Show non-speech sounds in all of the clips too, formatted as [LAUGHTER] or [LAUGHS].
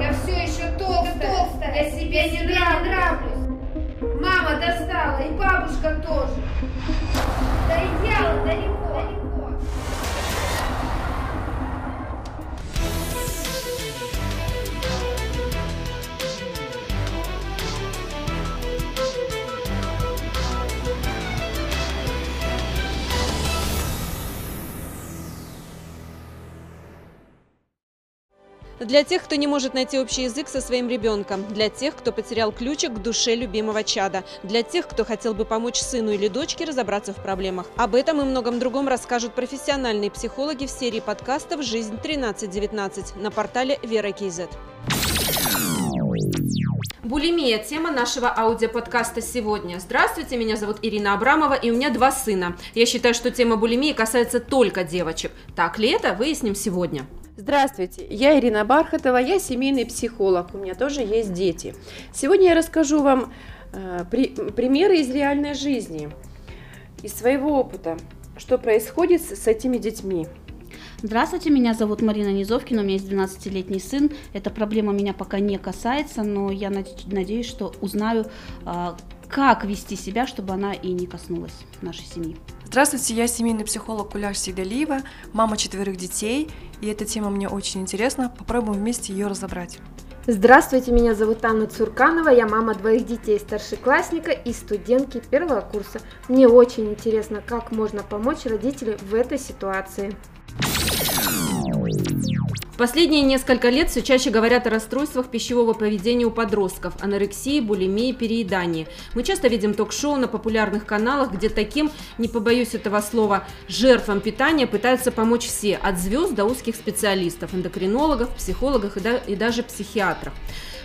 Я все еще толстая. толстая. Я себе не себе не нравлюсь. Мама достала, и бабушка тоже. Да идеал далеко, далеко. Для тех, кто не может найти общий язык со своим ребенком, для тех, кто потерял ключик к душе любимого чада, для тех, кто хотел бы помочь сыну или дочке разобраться в проблемах. Об этом и многом другом расскажут профессиональные психологи в серии подкастов «Жизнь 1319» на портале Вера Кейзет. Булимия – тема нашего аудиоподкаста сегодня. Здравствуйте, меня зовут Ирина Абрамова, и у меня два сына. Я считаю, что тема булимии касается только девочек. Так ли это, выясним сегодня. Здравствуйте, я Ирина Бархатова, я семейный психолог, у меня тоже есть дети. Сегодня я расскажу вам э, при- примеры из реальной жизни, из своего опыта, что происходит с, с этими детьми. Здравствуйте, меня зовут Марина Низовкина, у меня есть 12-летний сын. Эта проблема меня пока не касается, но я наде- надеюсь, что узнаю, а, как вести себя, чтобы она и не коснулась нашей семьи. Здравствуйте, я семейный психолог Куляш Сигдалиева, мама четверых детей, и эта тема мне очень интересна. Попробуем вместе ее разобрать. Здравствуйте, меня зовут Анна Цурканова, я мама двоих детей, старшеклассника и студентки первого курса. Мне очень интересно, как можно помочь родителям в этой ситуации. Последние несколько лет все чаще говорят о расстройствах пищевого поведения у подростков, анорексии, булимии, переедании. Мы часто видим ток-шоу на популярных каналах, где таким, не побоюсь этого слова, жертвам питания пытаются помочь все, от звезд до узких специалистов, эндокринологов, психологов и, да- и даже психиатров.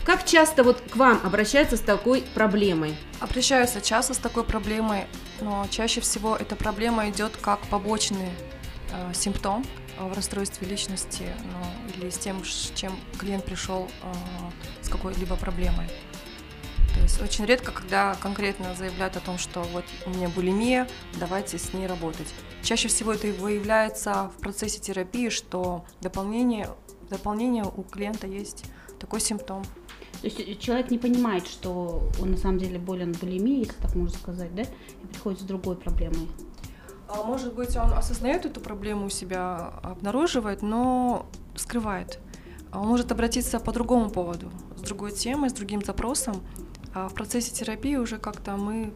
Как часто вот к вам обращаются с такой проблемой? Обращаются часто с такой проблемой, но чаще всего эта проблема идет как побочный э, симптом в расстройстве личности ну, или с тем, с чем клиент пришел э, с какой-либо проблемой. То есть очень редко, когда конкретно заявляют о том, что вот у меня булимия, давайте с ней работать. Чаще всего это выявляется в процессе терапии, что дополнение, дополнение у клиента есть такой симптом. То есть э, человек не понимает, что он на самом деле болен булимией, если так можно сказать, да, и приходит с другой проблемой. А Может быть, он осознает эту проблему у себя, обнаруживает, но скрывает. А Он может обратиться по другому поводу, с другой темой, с другим запросом. А в процессе терапии уже как-то мы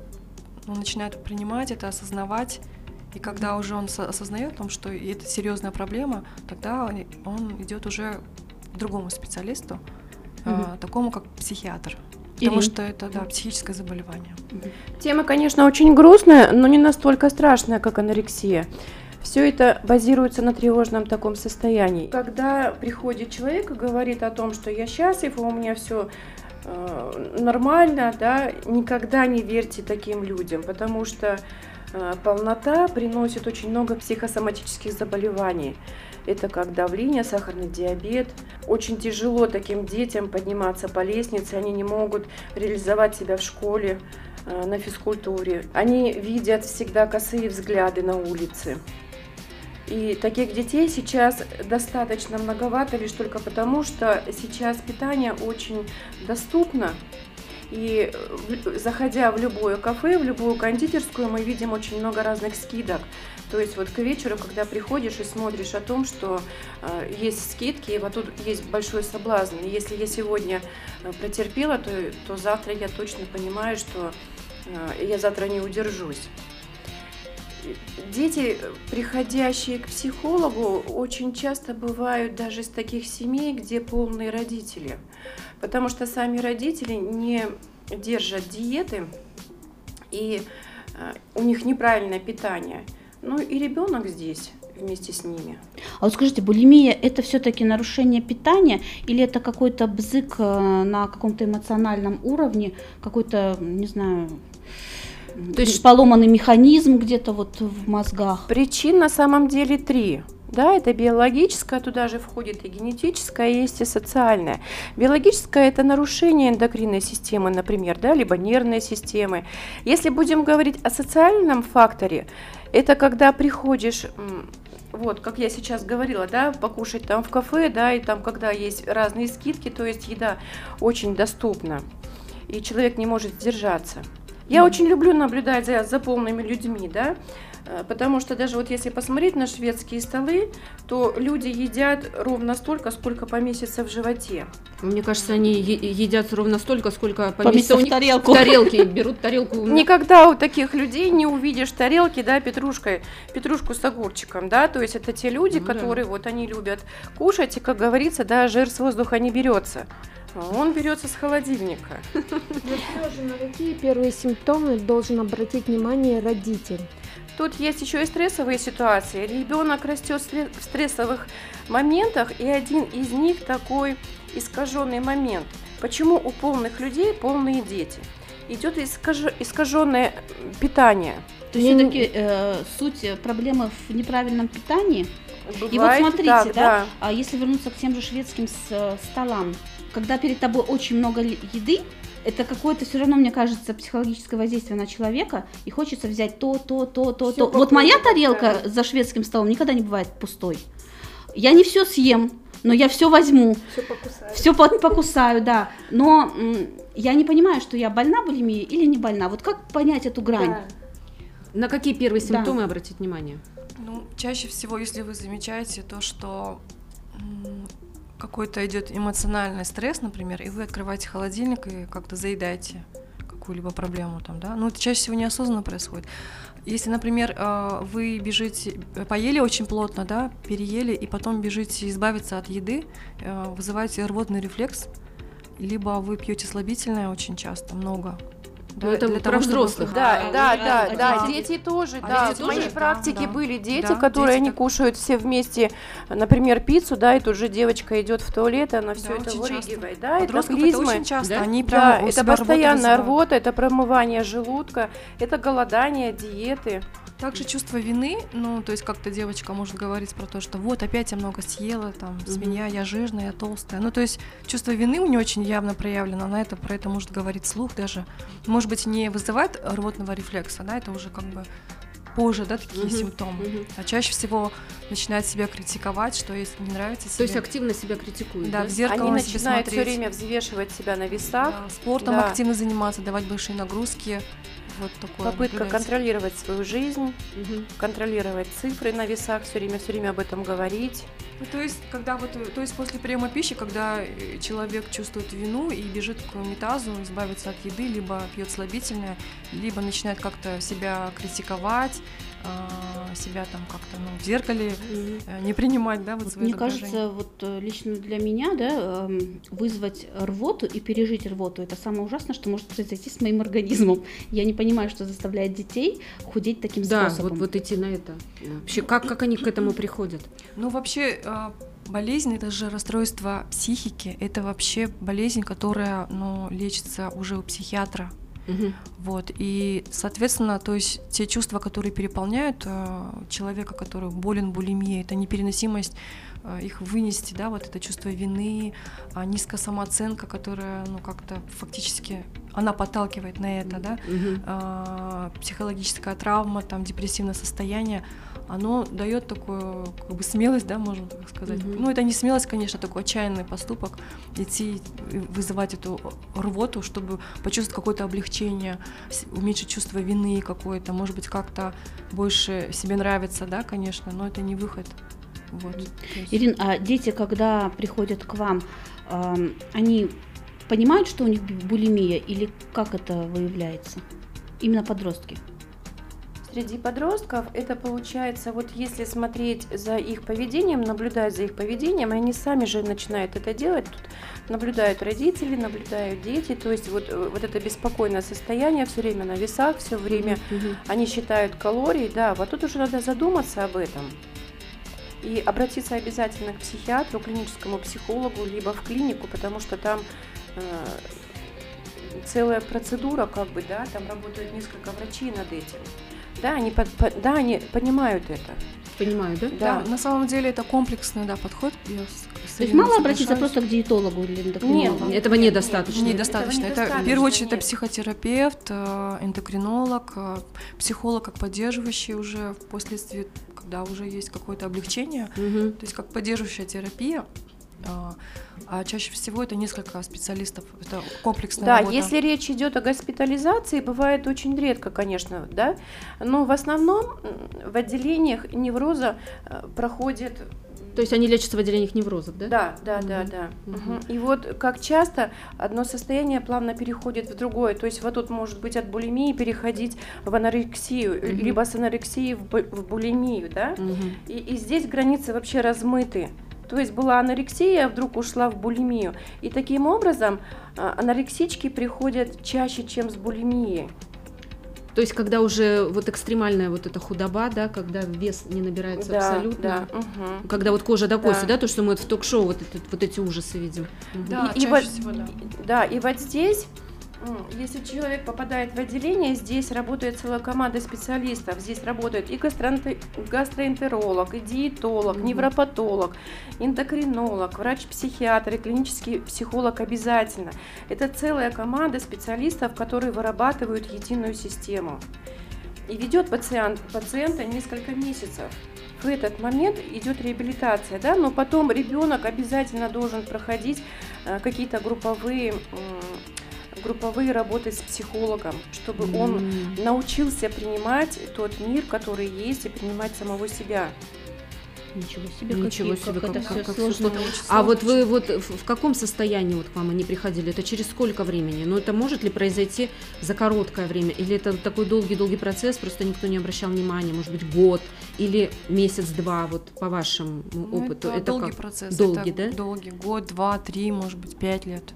ну, начинают принимать это, осознавать. И когда уже он со- осознает о том, что это серьезная проблема, тогда он идет уже к другому специалисту, а, такому как психиатр. Потому Ирин. что это да, психическое заболевание. Тема, конечно, очень грустная, но не настолько страшная, как анорексия. Все это базируется на тревожном таком состоянии. Когда приходит человек и говорит о том, что я счастлив, у меня все нормально, да, никогда не верьте таким людям, потому что э, полнота приносит очень много психосоматических заболеваний. Это как давление, сахарный диабет. Очень тяжело таким детям подниматься по лестнице, они не могут реализовать себя в школе, э, на физкультуре. Они видят всегда косые взгляды на улице. И таких детей сейчас достаточно многовато лишь только потому, что сейчас питание очень доступно. И в- заходя в любое кафе, в любую кондитерскую, мы видим очень много разных скидок. То есть вот к вечеру, когда приходишь и смотришь о том, что э, есть скидки, и вот тут есть большой соблазн. И если я сегодня э, претерпела, то, то завтра я точно понимаю, что э, я завтра не удержусь. Дети, приходящие к психологу, очень часто бывают даже из таких семей, где полные родители. Потому что сами родители не держат диеты, и э, у них неправильное питание. Ну и ребенок здесь вместе с ними. А вот скажите, булимия это все-таки нарушение питания или это какой-то бзык э, на каком-то эмоциональном уровне, какой-то, не знаю, То есть поломанный механизм где-то вот в мозгах? Причин на самом деле три. Да, это биологическое, туда же входит и генетическое, есть и социальное. Биологическое – это нарушение эндокринной системы, например, да, либо нервной системы. Если будем говорить о социальном факторе, это когда приходишь вот, как я сейчас говорила, да, покушать там в кафе, да, и там, когда есть разные скидки, то есть еда очень доступна, и человек не может сдержаться. Я mm. очень люблю наблюдать за, за полными людьми, да, потому что даже вот если посмотреть на шведские столы, то люди едят ровно столько, сколько поместится в животе. Мне кажется, они едят ровно столько, сколько поместится, поместится в тарелку. тарелки. Берут тарелку. [LAUGHS] Никогда у таких людей не увидишь тарелки, да, петрушкой, петрушку с огурчиком, да, то есть это те люди, ну, которые да. вот они любят кушать, и, как говорится, да, жир с воздуха не берется. Он берется с холодильника. [LAUGHS] Же, на какие первые симптомы должен обратить внимание родитель? Тут есть еще и стрессовые ситуации. Ребенок растет в стрессовых моментах, и один из них такой искаженный момент. Почему у полных людей полные дети? Идет искаж... искаженное питание. То есть все-таки э, суть проблемы в неправильном питании. Бывает и вот смотрите, так, да, да. А если вернуться к тем же шведским столам, когда перед тобой очень много еды, это какое-то все равно, мне кажется, психологическое воздействие на человека, и хочется взять то, то, то, то, то. Вот моя тарелка да. за шведским столом никогда не бывает пустой. Я не все съем, но я все возьму. Все покусаю. Все покусаю, да. Но я не понимаю, что я больна булимией или не больна. Вот как понять эту грань? Да. На какие первые симптомы да. обратить внимание? Ну, чаще всего, если вы замечаете то, что какой-то идет эмоциональный стресс, например, и вы открываете холодильник и как-то заедаете какую-либо проблему там, да, ну это чаще всего неосознанно происходит. Если, например, э, вы бежите, поели очень плотно, да, переели, и потом бежите избавиться от еды, э, вызываете рвотный рефлекс, либо вы пьете слабительное очень часто, много, да, ну, это для про того, взрослых. Да, да, да, да, да, дети тоже, а да. Дети в моей тоже? практике да, были дети, да, которые дети они так... кушают все вместе, например, пиццу, да, и тут же девочка идет в туалет, и она все да, это вырыгивает, да, это клизмы. Это очень часто, да? они прям да, это постоянная рвота, это промывание желудка, это голодание, диеты. Также чувство вины, ну, то есть как-то девочка может говорить про то, что вот опять я много съела, там, свинья, я жирная, я толстая. Ну, то есть чувство вины у нее очень явно проявлено, она это про это может говорить слух даже. Может быть, не вызывает рвотного рефлекса, да, это уже как бы позже, да, такие uh-huh, симптомы. Uh-huh. А чаще всего начинает себя критиковать, что если не нравится себе. То есть активно себя критикуют. Да, да? в зеркало Они начинают все время взвешивать себя на весах. Да, спортом да. активно заниматься, давать большие нагрузки. Вот такое Попытка контролировать свою жизнь, угу. контролировать цифры на весах, все время, все время об этом говорить. Ну, то есть, когда вот, то есть после приема пищи, когда э, человек чувствует вину и бежит к унитазу, избавиться от еды, либо пьет слабительное, либо начинает как-то себя критиковать, себя там как-то ну, в зеркале mm-hmm. не принимать, да, вот, вот Мне кажется, вот э, лично для меня, да, эм, вызвать рвоту и пережить рвоту, это самое ужасное, что может произойти с моим организмом. Я не понимаю, что заставляет детей худеть таким да, способом. Да, вот, вот идти на это. Вообще, как, как они к этому приходят? Ну, вообще, а, болезнь это же расстройство психики, это вообще болезнь, которая ну, лечится уже у психиатра. Угу. Вот, и, соответственно, то есть те чувства, которые переполняют э, человека, который болен булимией, это непереносимость э, их вынести, да, вот это чувство вины, э, низкая самооценка, которая, ну, как-то фактически, она подталкивает на это, да, угу. э, психологическая травма, там, депрессивное состояние, оно дает такую как бы смелость, да, можно так сказать. Mm-hmm. Ну, это не смелость, конечно, такой отчаянный поступок, идти вызывать эту рвоту, чтобы почувствовать какое-то облегчение, уменьшить чувство вины какое-то, может быть, как-то больше себе нравится, да, конечно, но это не выход. Вот. Есть... Ирин, а дети, когда приходят к вам, они понимают, что у них булимия, или как это выявляется? Именно подростки среди подростков это получается, вот если смотреть за их поведением, наблюдать за их поведением, они сами же начинают это делать, тут наблюдают родители, наблюдают дети, то есть вот, вот это беспокойное состояние все время на весах, все время mm-hmm. они считают калории, да, вот тут уже надо задуматься об этом и обратиться обязательно к психиатру, клиническому психологу, либо в клинику, потому что там э, целая процедура, как бы, да, там работают несколько врачей над этим. Да, они, под, под, да, они понимают это. Понимаю, да? да? Да, на самом деле это комплексный да, подход. Я То есть мало обратиться просто к диетологу или эндокринологу? Нет, этого недостаточно. Нет, недостаточно. Этого недостаточно. Это в первую очередь нет. это психотерапевт, э, эндокринолог, э, психолог как поддерживающий уже впоследствии когда уже есть какое-то облегчение, Мгм. то есть как поддерживающая терапия, а, а чаще всего это несколько специалистов, это комплексная Да, работа. если речь идет о госпитализации, бывает очень редко, конечно, да, но в основном в отделениях невроза э, проходит То есть они лечатся в отделениях неврозов, да? Да, да, да, Мгм. да. Мгм. Мгм. И вот как часто одно состояние плавно переходит в другое. То есть вот тут может быть от булимии переходить в анорексию, Мгм. либо с анорексии в, бу- в булимию, да. Мгм. И, и здесь границы вообще размыты. То есть была анорексия, а вдруг ушла в булимию. И таким образом а, анорексички приходят чаще, чем с булимией. То есть когда уже вот экстремальная вот эта худоба, да, когда вес не набирается да, абсолютно. да. мгм. Когда вот кожа до кости, Да. да, то, что мы вот в ток-шоу вот, это- вот эти ужасы видим. Да, И- и чаще вот- всего, да. Да, и вот здесь, если человек попадает в отделение, здесь работает целая команда специалистов. Здесь работает и гастроэнте- гастроэнтеролог, и диетолог, невропатолог, эндокринолог, врач-психиатр и клинический психолог обязательно. Это целая команда специалистов, которые вырабатывают единую систему. И ведет пациент, пациента несколько месяцев. В этот момент идет реабилитация, да, но потом ребенок обязательно должен проходить э, какие-то групповые, групповые работы с психологом, чтобы он научился принимать тот мир, который есть, и принимать самого себя. Ничего себе, Ничего какие- себе, как, как- это как- все как сложно. Это очень А вот вы вот в в каком состоянии вот к вам они приходили? Это через сколько времени? Ну это может ли произойти за короткое время? Или это такой долгий-долгий процесс, просто никто не обращал внимания? Может быть год или месяц-два, вот по вашему Ну, опыту? это, долгий как? процесс. Долгий, это да? Долгий. Год, два, три, может быть, пять лет.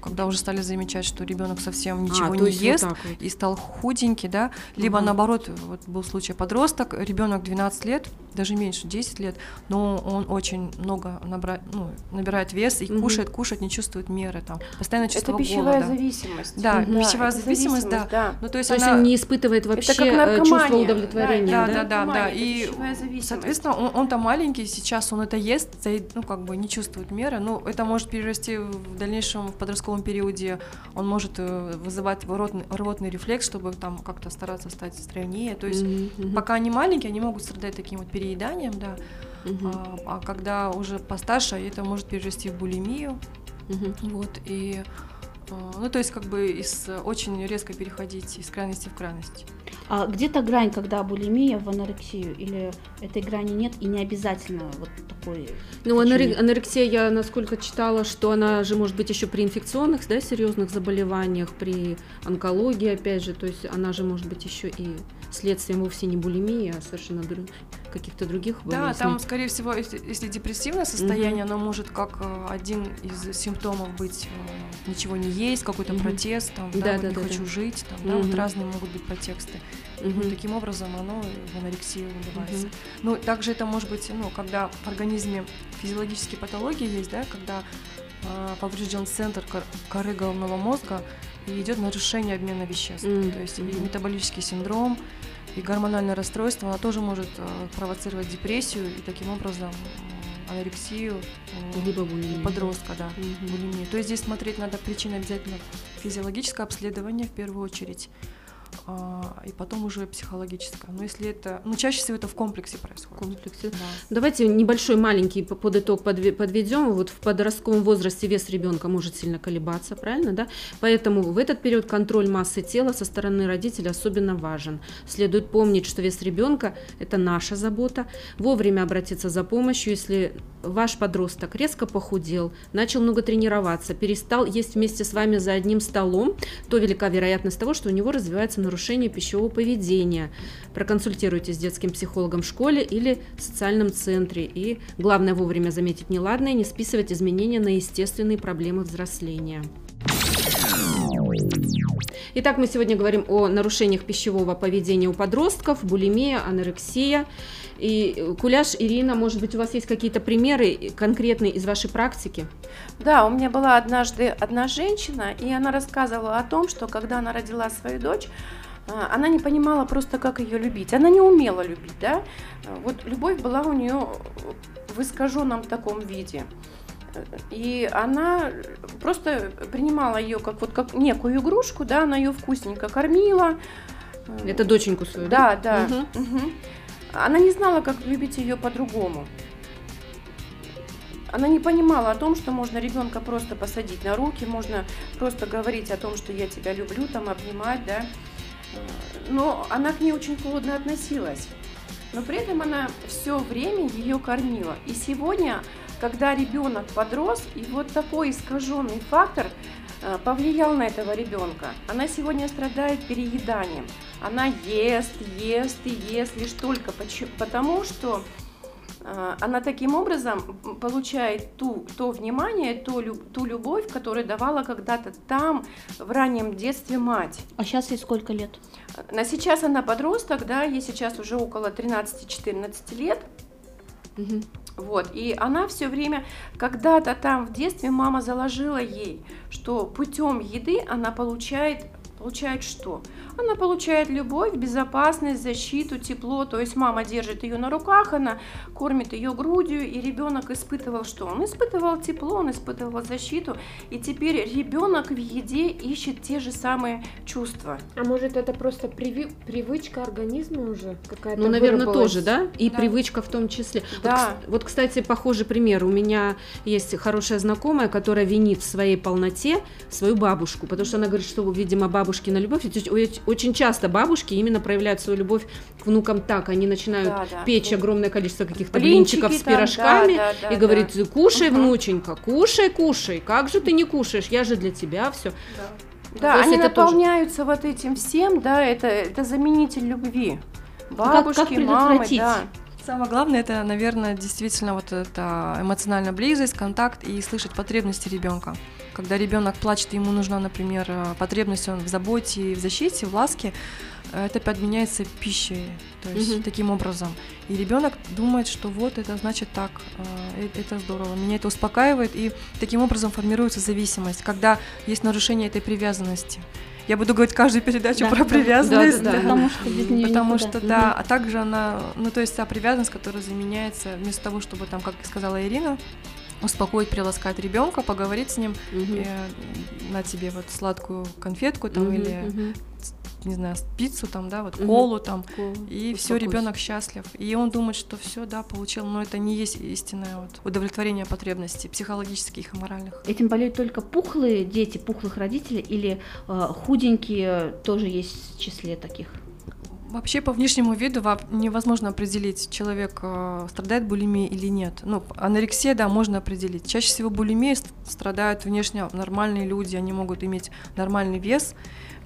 Когда уже стали замечать, что ребенок совсем А, ничего то не есть ест вот вот. и стал худенький, да, либо Мгм. наоборот, вот был случай подросток, ребенок 12 лет, даже меньше, 10 лет, но он очень много набра... ну, набирает вес и Мгм. кушает, кушает, не чувствует меры, там, постоянно чувство это пищевая голода. зависимость. Да, Мгм. пищевая зависимость, да. да. Ну, то есть То есть она... он не испытывает вообще как э, чувство удовлетворения, да, да? да, да, да. Это И, пищевая зависимость. соответственно, он, он-то маленький, сейчас он это ест, ну, как бы не чувствует меры. Ну, это может перерасти в дальнейшем, в подростковом периоде. Он может э, вызывать рвотный, рвотный рефлекс, чтобы там как-то стараться стать стройнее. То есть мгм, пока они маленькие, они могут страдать таким вот перееданием, да. мгм, А, а когда уже постарше, это может перерасти в булимию. мгм. Вот, и ну, то есть, как бы из э, очень резко переходить из крайности в крайность. А где-то грань, когда булимия в анорексию, или этой грани нет, и не обязательно вот такой... Ну, течение? анори- анорексия, я насколько читала, что она же может быть еще при инфекционных, да, серьезных заболеваниях, при онкологии, опять же, то есть она же может быть еще и следствием вовсе не булимии, а совершенно дру- каких-то других Да, болезней. там, скорее всего, если, если депрессивное состояние, оно может как э, один из симптомов быть э, ничего не есть, какой-то Мгм. протест, там, Да, да, вот да, не да, хочу да. жить, там, да, вот разные могут быть подтексты. И Мгм. вот таким образом оно в анорексию выливается. Мгм. Ну, также это может быть, ну, когда в организме физиологические патологии есть, да, когда э, поврежден центр кор- коры головного мозга и идет нарушение обмена веществ. Мгм. То есть и метаболический синдром, и гормональное расстройство, оно тоже может э, провоцировать депрессию и таким образом м, анорексию э, Либо у подростка, да, Мгм. булимию. То есть здесь смотреть надо причины обязательно физиологическое обследование в первую очередь, а, и потом уже психологическое. Но если это, ну чаще всего это в комплексе В происходит. комплексе. Да. Давайте небольшой маленький по- под итог подве- подведем. Вот в подростковом возрасте вес ребенка может сильно колебаться, правильно, да? Поэтому в этот период контроль массы тела со стороны родителя особенно важен. Следует помнить, что вес ребенка – это наша забота. Вовремя обратиться за помощью, если ваш подросток резко похудел, начал много тренироваться, перестал есть вместе с вами за одним столом, то велика вероятность того, что у него развивается нарушение пищевого поведения. Проконсультируйтесь с детским психологом в школе или в социальном центре. И главное вовремя заметить неладное, не списывать изменения на естественные проблемы взросления. Итак, мы сегодня говорим о нарушениях пищевого поведения у подростков, булимия, анорексия. И э, Куляш, Ирина, может быть, у вас есть какие-то примеры конкретные из вашей практики? Да, у меня была однажды одна женщина, и она рассказывала о том, что когда она родила свою дочь, а, она не понимала просто, как ее любить. Она не умела любить, да. А, Вот любовь была у нее в искаженном таком виде. И она просто принимала ее как вот как некую игрушку, да, она ее вкусненько кормила. Это доченьку свою, Да, да. Мгм. мгм. она не знала, как любить ее по-другому. Она не понимала о том, что можно ребенка просто посадить на руки, можно просто говорить о том, что я тебя люблю, там обнимать, да. Но она к ней очень холодно относилась. Но при этом она все время ее кормила. И сегодня, когда ребенок подрос, и вот такой искаженный фактор э, повлиял на этого ребенка. Она сегодня страдает перееданием. Она ест, ест и ест лишь только потому, что а, она таким образом получает ту, то внимание, то, ту любовь, которую давала когда-то там, в раннем детстве мать. А сейчас ей сколько лет? На сейчас она подросток, да, ей сейчас уже около 13-14 лет. Вот, и она все время, когда-то там в детстве мама заложила ей, что путем еды она получает Получает что? Она получает любовь, безопасность, защиту, тепло. То есть мама держит ее на руках, она кормит ее грудью, и ребенок испытывал что? Он испытывал тепло, он испытывал защиту, и теперь ребенок в еде ищет те же самые чувства. А может это просто приви- привычка организма уже какая-то? Ну, наверное, тоже, да? И да. привычка в том числе. Да. Вот, вот, кстати, похожий пример. У меня есть хорошая знакомая, которая винит в своей полноте свою бабушку, потому что она говорит, что, видимо, бабушкина любовь. Очень часто бабушки именно проявляют свою любовь к внукам так. Они начинают да, да. печь огромное количество каких-то блинчиков с пирожками да, да, да, и да, говорит, кушай, угу. внученька, кушай, кушай. Как же ты не кушаешь? Я же для тебя все. Да. Да, они наполняются тоже... вот этим всем, да, это, это заменитель любви. Бабушки, как, как мамы, да. Самое главное это, наверное, действительно вот эта эмоциональная близость, контакт и слышать потребности ребенка. Когда ребенок плачет, ему нужна, например, э, потребность он в заботе, в защите, в ласке, э, это подменяется пищей, то есть угу. таким образом. И ребенок думает, что вот это значит так, э, это здорово, меня это успокаивает, и таким образом формируется зависимость, когда есть нарушение этой привязанности. Я буду говорить каждую передачу да, про привязанность, да, да, да, потому что без нее Потому никуда. что, да, а также она, ну, то есть та привязанность, которая заменяется вместо того, чтобы там, как сказала Ирина, успокоить, приласкать ребенка, поговорить с ним, угу. э, на тебе вот сладкую конфетку там угу, или угу. Не знаю пиццу там, да, вот колу там, Колу. и все ребенок счастлив, и он думает, что все, да, получил, но это не есть истинное вот удовлетворение потребностей психологических и моральных. Этим болеют только пухлые дети, пухлых родителей или э, худенькие тоже есть в числе таких? Вообще по внешнему виду невозможно определить, человек э, страдает булимией или нет. Ну, анорексия, да, можно определить. Чаще всего булимией страдают внешне нормальные люди, они могут иметь нормальный вес,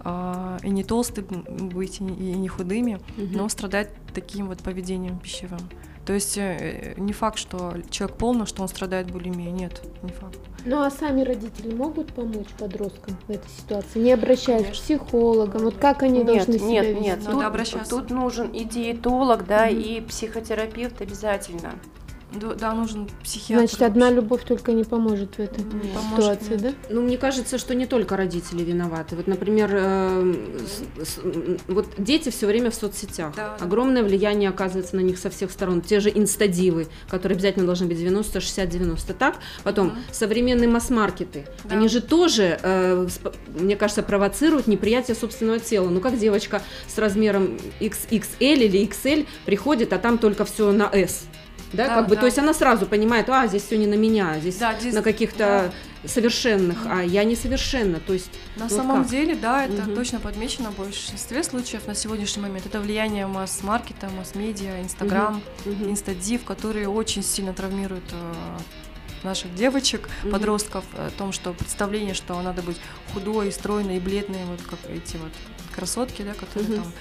и не толстые быть, и не худыми, угу. но страдать таким вот поведением пищевым. То есть э, не факт, что человек полный, что он страдает булимией, нет, не факт. Ну а сами родители могут помочь подросткам в этой ситуации, не обращаясь Конечно. к психологам? Вот как они нет, должны нет, себя вести? Нет, нет, тут, обращаться. тут нужен и диетолог, да, mm-hmm. и психотерапевт обязательно. Да, нужен психиатр. Значит, одна любовь только не поможет в этой не ситуации, поможет, да? Ну, мне кажется, что не только родители виноваты. Вот, например, э, с, вот дети все время в соцсетях. Да, Огромное да. влияние оказывается на них со всех сторон. Те же инстадивы, которые обязательно должны быть 90, 60, 90. Так? Потом угу. современные масс-маркеты. Да. Они же тоже, э, мне кажется, провоцируют неприятие собственного тела. Ну, как девочка с размером XXL или XL приходит, а там только все на S да, да как бы, да. то есть она сразу понимает, а, здесь все не на меня, здесь, да, здесь на каких-то да. совершенных, а я несовершенна, то есть... На вот самом как? деле, да, это угу. точно подмечено в большинстве случаев на сегодняшний момент, это влияние масс-маркета, масс-медиа, Инстаграм, угу. Инстадив, которые очень сильно травмируют э, наших девочек, mm подростков, о том, что представление, что надо быть худой, стройной и бледной, вот как эти вот красотки, да, которые mm там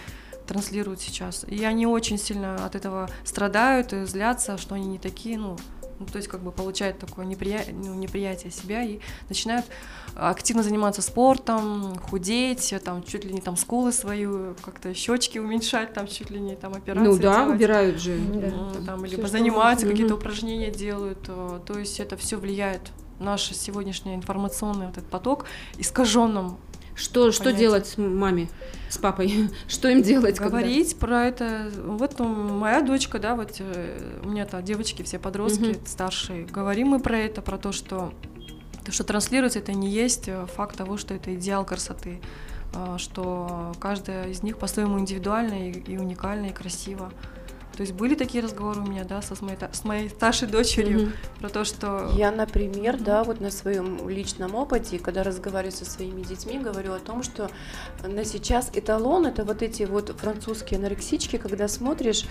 транслируют сейчас. И они очень сильно от этого страдают и злятся, что они не такие, ну, ну, то есть как бы получают такое неприя... ну, неприятие себя и начинают активно заниматься спортом, худеть, там чуть ли не там скулы свою, как-то щечки уменьшать, там чуть ли не там операции. Ну да, делать. убирают же. Да. Там, либо занимаются, какие-то упражнения делают. То есть это все влияет наш сегодняшний информационный вот этот поток искаженным что, что делать маме с папой? [LAUGHS] Что им делать? Говорить когда? про это. Вот ну, моя дочка, да, вот э, у меня там девочки, все подростки угу. старшие. Говорим мы про это, про то, что то, что транслируется, это не есть э, факт того, что это идеал красоты, э, что каждая из них по-своему индивидуальна и, и уникальна и красива. То есть были такие разговоры у меня, да, со, с, моей, с моей старшей дочерью Мгм. про то, что... Я, например, да, вот на своем личном опыте, когда разговариваю со своими детьми, говорю о том, что на сейчас эталон это вот эти вот французские анорексички, когда смотришь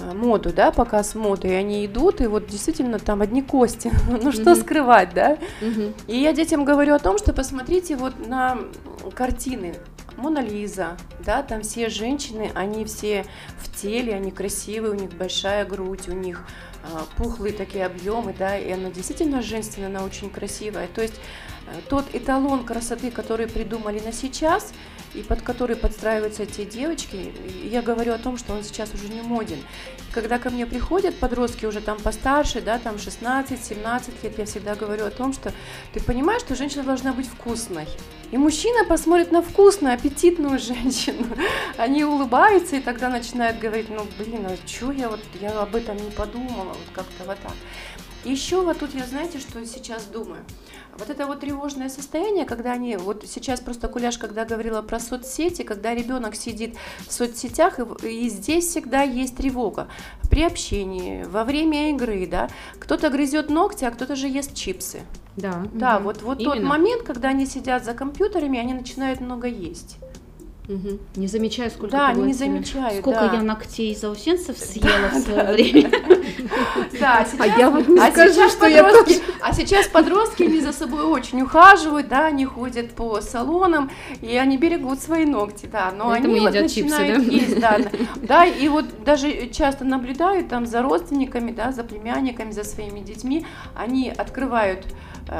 э, моду, да, показ моды, и они идут, и вот действительно там одни кости, [LAUGHS] ну что Мгм. скрывать, да? Мгм. И я детям говорю о том, что посмотрите вот на картины. Мона Лиза, да, там все женщины, они все в теле, они красивые, у них большая грудь, у них а, пухлые такие объемы, да, и она действительно женственная, она очень красивая. То есть э, тот эталон красоты, который придумали на сейчас, и под который подстраиваются те девочки, я говорю о том, что он сейчас уже не моден. Когда ко мне приходят подростки уже там постарше, да, там 16-17 лет, я всегда говорю о том, что ты понимаешь, что женщина должна быть вкусной. И мужчина посмотрит на вкусную, аппетитную [LAUGHS] женщину. Они улыбаются и тогда начинают говорить, ну блин, а что я вот, я об этом не подумала, вот как-то вот так. Еще вот тут я, знаете, что сейчас думаю? Вот это вот тревожное состояние, когда они, вот сейчас просто Куляш, когда говорила про соцсети, когда ребенок сидит в соцсетях, и, и здесь всегда есть тревога при общении, во время игры, да, кто-то грызет ногти, а кто-то же ест чипсы. Да. Да, Мгм. вот, вот тот момент, когда они сидят за компьютерами, они начинают много есть. Мгм. Не замечая, сколько да, они не поглотили. замечают. Сколько да. я ногтей заусенцев съела в свое время. [LAUGHS] Да, сейчас, А я вот не а скажу, сейчас что я подростки, а сейчас подростки, они за собой очень ухаживают, да, они ходят по салонам, и они берегут свои ногти, да, но Поэтому они вот едят чипсы, начинают да? есть, да, да, да, и вот даже часто наблюдают там за родственниками, да, за племянниками, за своими детьми, они открывают э,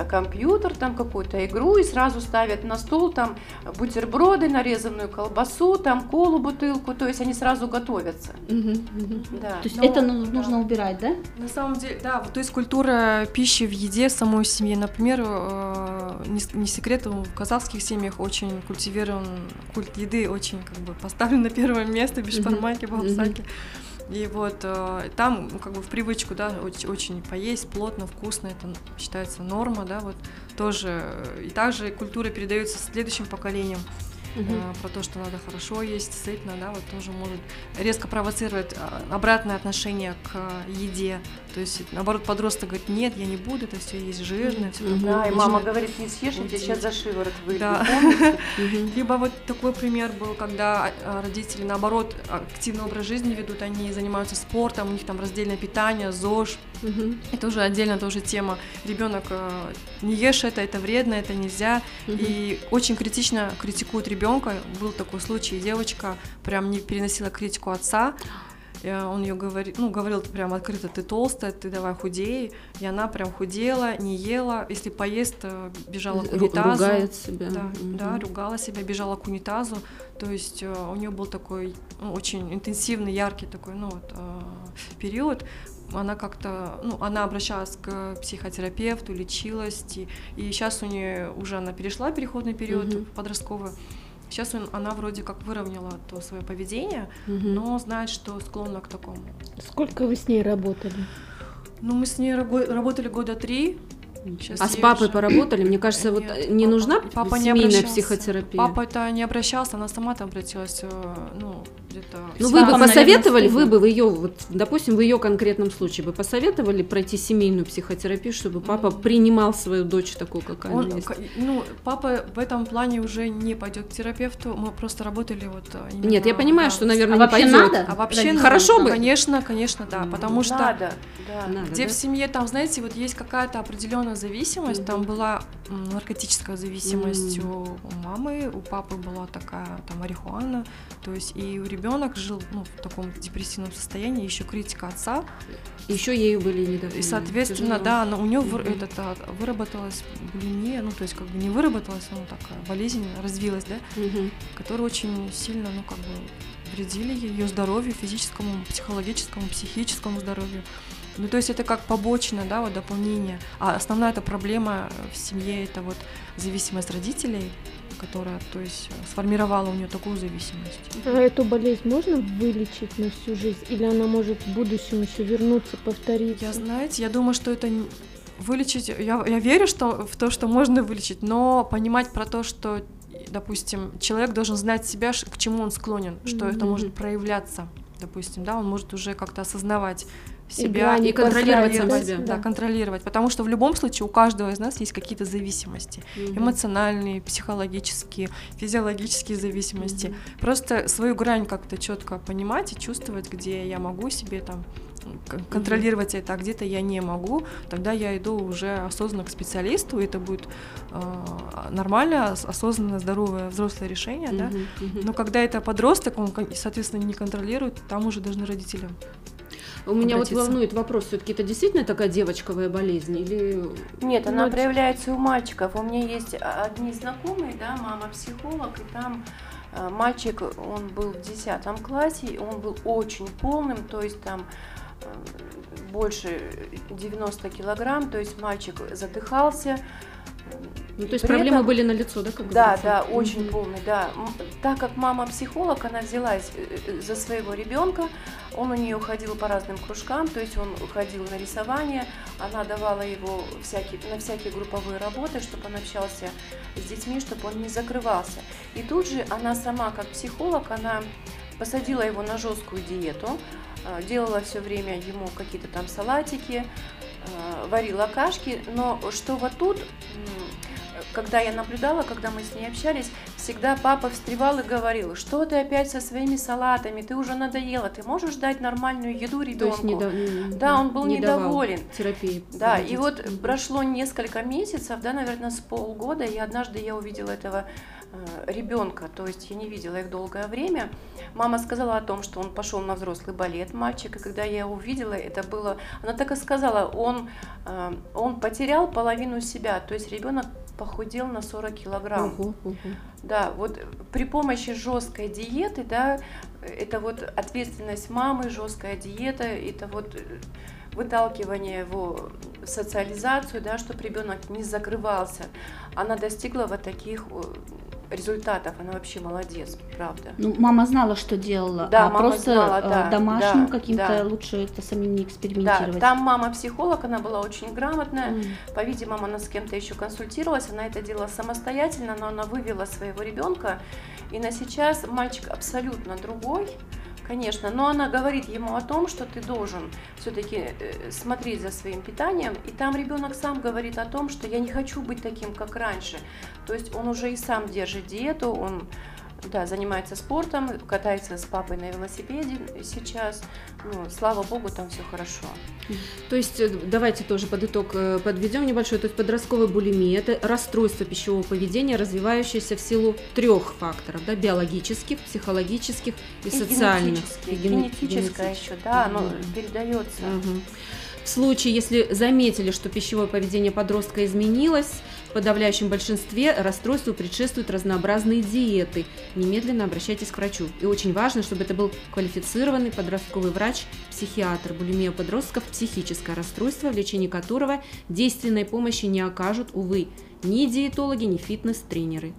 компьютер, там какую-то игру и сразу ставят на стол там бутерброды, нарезанную колбасу, там колу, бутылку, то есть они сразу готовятся. Мгм, мгм. Да. То есть это ну- да. нужно убирать, да? На самом деле, да, вот, то есть культура пищи в еде в самой семье, например, э, не, секрет, в казахских семьях очень культивирован культ еды, очень как бы поставлен на первое место, бешбармаки, Мгм. бабсаки. И вот э, там, ну, как бы в привычку, да, очень, очень поесть плотно, вкусно, это считается норма, да, вот тоже. э, И также культура передается следующим поколениям. Э, про то, что надо хорошо есть, сытно, да, вот тоже может резко провоцировать а, обратное отношение к еде. То есть, наоборот, подросток говорит, нет, я не буду, это все есть жирное, все Мгм. Да, и такое. мама говорит, не съешь, я тебя сейчас за шиворот выйду. Да. [LAUGHS] Либо вот такой пример был, когда а, родители, наоборот, активный образ жизни ведут, они занимаются спортом, у них там раздельное питание, ЗОЖ, это уже отдельно тоже тема. Ребенок не ешь это, это вредно, это нельзя. И очень критично критикуют ребенка. Был такой случай, девочка прям не переносила критику отца. Э, Он ее говорит, ну, говорил прям открыто, ты толстая, ты давай худей. И она прям худела, не ела. Если поест, э, бежала к унитазу. ругает себя. Да, Мгм. да, ругала себя, бежала к унитазу. То есть э, у нее был такой ну, очень интенсивный, яркий такой, ну вот период. Она как-то, ну, она обращалась к психотерапевту, лечилась, и, и сейчас у нее уже она перешла переходный период Мгм. подростковый. Сейчас он- она вроде как выровняла то свое поведение, Мгм. но знает, что склонна к такому. Сколько вы с ней работали? Ну, мы с ней рабо- работали года три. Щас А с папой уже- поработали? Мне кажется, вот Нет, э, не папа- нужна папа не семейная обращался. психотерапия. Папа это не обращался, она сама там обратилась, э, ну, где-то... Ну, вы бы посоветовали, вы бы в ее, вот, допустим, в ее конкретном случае бы посоветовали пройти семейную психотерапию, чтобы папа принимал свою дочь такую, какая Он, она есть? к- ну, папа в этом плане уже не пойдет к терапевту, мы просто работали вот э, именно, Нет, я понимаю, да, что, наверное, А не вообще пойдет. надо? А вообще? Хорошо бы. Конечно, конечно, да, потому что Надо, да. Надо, где да? в семье там, знаете, вот есть какая-то определенная зависимость, там была наркотическая зависимость у, у мамы, у папы была такая там марихуана, то есть и ребенок жил ну, в таком депрессивном состоянии, еще критика отца, Еще ею были недовольны. и соответственно, Тяжело. да, но у нее Мгм. этот а, выработалась булимия, ну то есть как бы не выработалась, но такая болезнь развилась, да, Мгм. которые очень сильно, ну, как бы вредили ее здоровью, физическому, психологическому, психическому здоровью. Ну, то есть это как побочное, да, вот дополнение. А основная эта проблема в семье это вот зависимость родителей, которая, то есть, сформировала у нее такую зависимость. А эту болезнь можно вылечить на всю жизнь? Или она может в будущем еще вернуться, повториться? Я, знаете, я думаю, что это вылечить, я, я верю что, в то, что можно вылечить, но понимать про то, что, допустим, человек должен знать себя, к чему он склонен, что это Мгм. может проявляться. допустим, да, он может уже как-то осознавать себя грани и контролировать сам себя. да, да. контролировать, потому что в любом случае у каждого из нас есть какие-то зависимости, Мгм. эмоциональные, психологические, физиологические зависимости. Просто свою грань как-то четко понимать и чувствовать, где я могу себе там контролировать это, а где-то я не могу, тогда я иду уже осознанно к специалисту, и это будет э, нормальное, ос- осознанное, здоровое взрослое решение, да. Мгм, мгм. Но когда это подросток, он, соответственно, не контролирует, там уже должны родители. У меня вот обратиться. волнует вопрос, все-таки это действительно такая девочковая болезнь или Нет, она Ну, проявляется у мальчиков. У меня есть а, одни знакомые, да, мама психолог, и там э, мальчик, он был в 10 классе, он был очень полным, то есть там э, больше 90 килограмм, то есть мальчик задыхался. Ну, то есть При проблемы этом- были на лицо, да, как Да, говорится? да, очень Мгм. полный, да. Так как мама психолог, она взялась э, э, за своего ребенка, он у нее ходил по разным кружкам, то есть он ходил на рисование, она давала его всякие, на всякие групповые работы, чтобы он общался с детьми, чтобы он не закрывался. И тут же она сама, как психолог, она посадила его на жесткую диету, э, делала все время ему какие-то там салатики, э, варила кашки, но что вот тут, когда я наблюдала, когда мы с ней общались, всегда папа встревал и говорил, что ты опять со своими салатами, ты уже надоела, ты можешь дать нормальную еду ребенку. не да- м, Да, он был не недоволен. терапии. Да, и проводить. вот Мгм. прошло несколько месяцев, да, наверное, с полгода, и однажды я увидела этого ребенка, то есть я не видела их долгое время. Мама сказала о том, что он пошел на взрослый балет, мальчик, и когда я увидела, это было, она так и сказала, он, э, он потерял половину себя, то есть ребенок похудел на 40 килограмм. Ого, ого. Да, вот при помощи жесткой диеты, да, это вот ответственность мамы, жесткая диета, это вот э, выталкивание его в социализацию, да, чтобы ребенок не закрывался. Она достигла вот таких э, результатов, она вообще молодец, правда. Ну, мама знала, что делала, Да, а мама просто знала, э, да, домашним да, каким-то да. лучше это самим не Да, экспериментировать. там мама психолог, она была очень грамотная, М. По-видимому, она с кем-то еще консультировалась, она это делала самостоятельно, но она вывела своего ребенка. И на сейчас мальчик абсолютно другой, конечно, но она говорит ему о том, что ты должен все-таки смотреть за своим питанием. И там ребенок сам говорит о том, что я не хочу быть таким, как раньше. То есть он уже и сам держит диету, он да, занимается спортом, катается с папой на велосипеде сейчас. Ну, слава богу, там все хорошо. То есть э, давайте тоже под итог э, подведем небольшой. То есть подростковая булимия – это расстройство пищевого поведения, развивающееся в силу трех факторов, да, биологических, психологических и, социальных. генетически, И гене- генетическое еще, да, оно Мгм. передается. Мгм. В случае, если заметили, что пищевое поведение подростка изменилось, в подавляющем большинстве расстройству предшествуют разнообразные диеты. Немедленно обращайтесь к врачу. И очень важно, чтобы это был квалифицированный подростковый врач, психиатр. Булимия подростков – психическое расстройство, в лечении которого действенной помощи не окажут, увы, ни диетологи, ни фитнес-тренеры.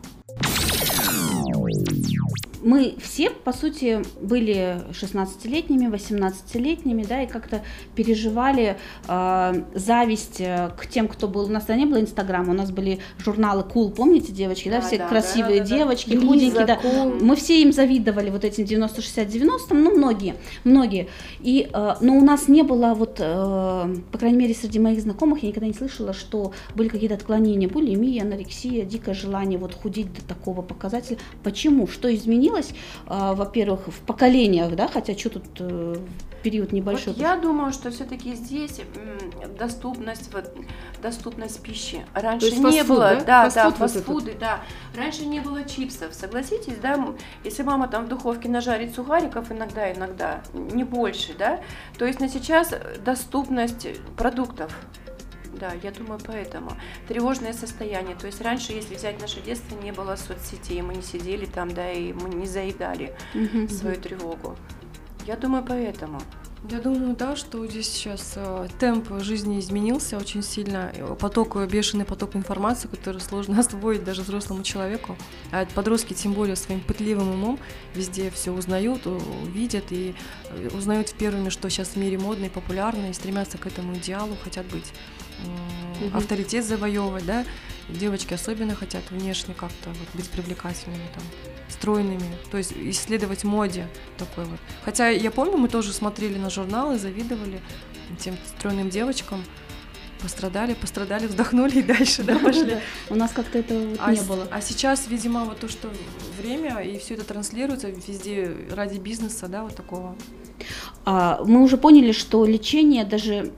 Мы все, по сути, были 16-летними, 18-летними, да, и как-то переживали э, зависть э, к тем, кто был. У нас тогда не было Инстаграма, у нас были журналы Cool, помните, девочки, да, Да, все да, красивые да, да, да. девочки, Лиза, худенькие, да. Cool. Мы все им завидовали, вот этим 90-60-90, ну, многие, многие. И, э, но у нас не было, вот, э, по крайней мере, среди моих знакомых, я никогда не слышала, что были какие-то отклонения, булимия, анорексия, дикое желание вот худеть до такого показателя. Почему? Что изменилось? Э, во-первых, в поколениях, да, хотя что тут э, период небольшой. Вот я думаю, что все-таки здесь доступность, вот, доступность пищи. Раньше не фастфуд, было, да? да, Фастфуд да, вот фастфуды, да. Раньше не было чипсов, согласитесь, да? Если мама там в духовке нажарит сухариков иногда, иногда, не больше, да? То есть на сейчас доступность продуктов. Да, я думаю, поэтому. Тревожное состояние. То есть раньше, если взять наше детство, не было соцсетей, мы не сидели там, да, и мы не заедали свою тревогу. Я думаю, поэтому. Я думаю, да, что здесь сейчас э, темп жизни изменился очень сильно. Поток, э, бешеный поток информации, который сложно [LAUGHS] освоить даже взрослому человеку. А подростки, тем более, своим пытливым умом везде все узнают, видят и э, узнают первыми, что сейчас в мире модно и популярно, и стремятся к этому идеалу, хотят быть Мгм. авторитет завоевывать, да. девочки особенно хотят внешне как-то вот быть привлекательными, там, стройными, то есть исследовать моде такой вот. Хотя я помню, мы тоже смотрели на журналы, завидовали тем стройным девочкам, пострадали, пострадали, вздохнули и дальше, да, пошли. У нас как-то этого вот А, не было. а сейчас, видимо, вот то, что время, и все это транслируется везде ради бизнеса, да, вот такого. А, мы уже поняли, что лечение, даже,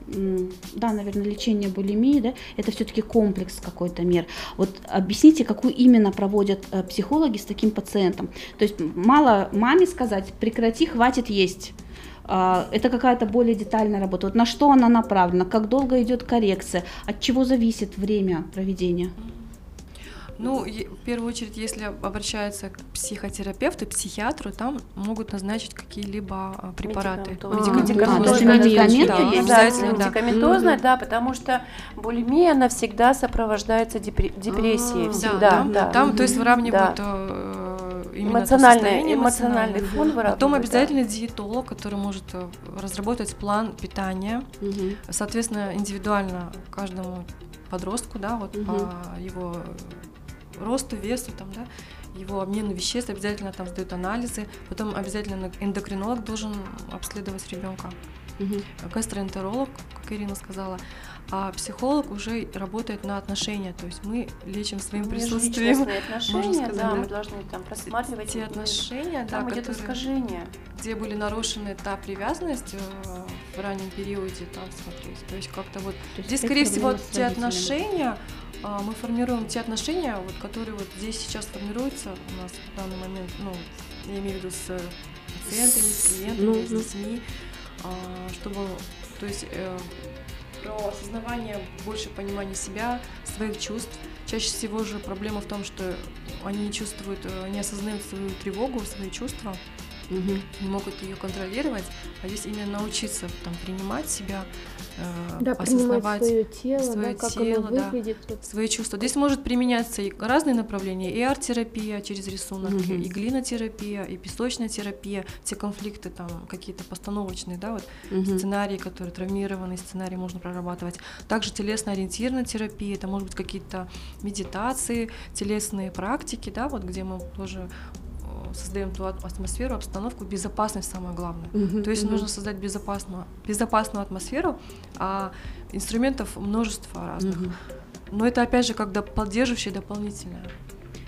да, наверное, лечение булимии, да, это все-таки комплекс какой-то мер. Вот объясните, какую именно проводят э, психологи с таким пациентом. То есть мало маме сказать, прекрати, хватит есть. А, Это какая-то более детальная работа. Вот на что она направлена, как долго идет коррекция, от чего зависит время проведения. Ну, в первую очередь, если обращаются к психотерапевту, психиатру, там могут назначить какие-либо а, препараты. А, даже Медикаментозные, медикаменты да, потому что булимия, она всегда сопровождается депре- депрессией, А, всегда, да. Там, то есть выравнивают э, Эмоциональный, эмоциональный фон. Потом обязательно диетолог, который может э, разработать план питания, соответственно, индивидуально каждому подростку, да, вот по его росту, весу, там, да, его обмену веществ, обязательно там сдают анализы, потом обязательно эндокринолог должен обследовать ребенка, Мгм. гастроэнтеролог, как Ирина сказала, а психолог уже работает на отношения, то есть мы лечим своим присутствием Межличностные отношения, сказать, да, да. мы должны там просматривать те отношения, да, Там идет которые- искажение. где были нарушены та привязанность э, в раннем периоде, там смотреть. То есть как-то вот То есть здесь, скорее всего, те отношения, мы формируем те отношения, вот, которые вот здесь сейчас формируются у нас в данный момент, ну, я имею в виду с пациентами, с клиентами, Ну, с ну. детьми, а, чтобы, то есть э, про осознавание, больше понимания себя, своих чувств. Чаще всего же проблема в том, что они не чувствуют, э, не осознают свою тревогу, свои чувства, Мгм. не могут ее контролировать, а здесь именно научиться там принимать себя, э, Да, осознавать свое тело, свое да, как тело, да. выглядит. вот. свои чувства. Здесь может применяться и разные направления, и арт-терапия через рисунок, Мгм. и глинотерапия, и песочная терапия, те конфликты там какие-то постановочные, да, вот Мгм. сценарии, которые травмированные сценарии можно прорабатывать. Также телесно-ориентированная терапия, это может быть какие-то медитации, телесные практики, да, вот где мы тоже создаем ту ат- атмосферу, обстановку, безопасность самое главное. Мгм. То есть Мгм. нужно создать безопасную, безопасную атмосферу, а инструментов множество разных. Мгм. Но это опять же как поддерживающее дополнительное.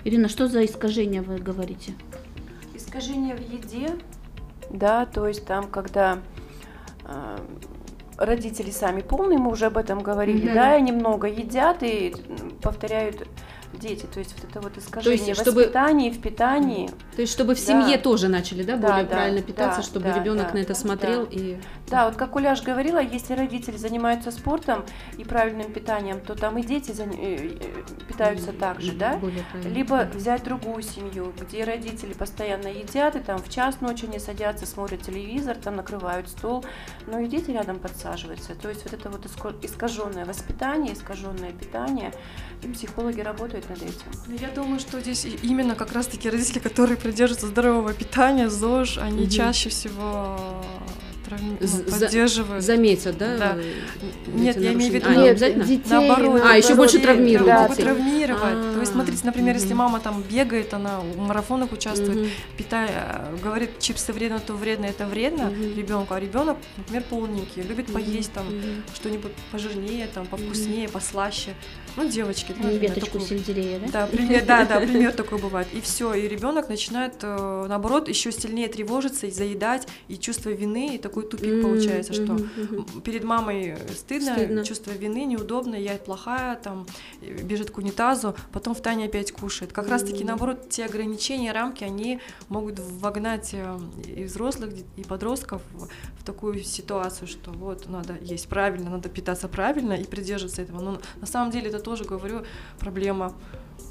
Ирина, что за искажения вы говорите? Искажение в еде, да, то есть там, когда э, родители сами полные, мы уже об этом говорили, Мгм. да, и немного едят и повторяют дети, то есть вот это вот искажение есть, в чтобы- воспитании, в питании. То есть, чтобы в Да. семье тоже начали, да, Да, более да, правильно питаться, да, чтобы да, ребенок да, на это смотрел да. и Да, вот как Уляш говорила, если родители занимаются спортом и правильным питанием, то там и дети э, э, питаются так же, да? Либо взять другую семью, где родители постоянно едят, и там в час ночи не садятся, смотрят телевизор, там накрывают стол, но и дети рядом подсаживаются. То есть вот это вот искаженное воспитание, искаженное питание, и психологи работают над этим. Ну, Я думаю, что здесь именно как раз-таки родители, которые придерживаются здорового питания, ЗОЖ, они Мгм. чаще всего З- за- поддерживают. заметят, да? Да. э, Нет, я имею в виду-? А, не Нет, детей, Наоборот, А, еще больше травмируют да, детей. травмировать. То есть, А, смотрите, например, если мама там бегает, она в марафонах участвует, Мгм. питая, говорит, чипсы вредно, то вредно, это вредно Мгм. ребенку, а ребенок, например, полненький, любит поесть там Мгм. что-нибудь пожирнее, там повкуснее, послаще. Ну, девочки, ну, например, Веточку такую- сельдерея, да? Да, пример, да, да, пример такой бывает. И все, и ребенок начинает, э, наоборот, еще сильнее тревожиться и заедать, и чувство вины, и такой тупик Мгм, получается, что м, перед мамой стыдно, Стыдно. чувство вины, неудобно, я плохая, там, бежит к унитазу, потом в Тане опять кушает. Как раз-таки, наоборот, те ограничения, рамки, они могут вогнать э, и взрослых, и подростков в такую ситуацию, что вот, надо есть правильно, надо питаться правильно и придерживаться этого. Но на самом деле это тоже, говорю, проблема.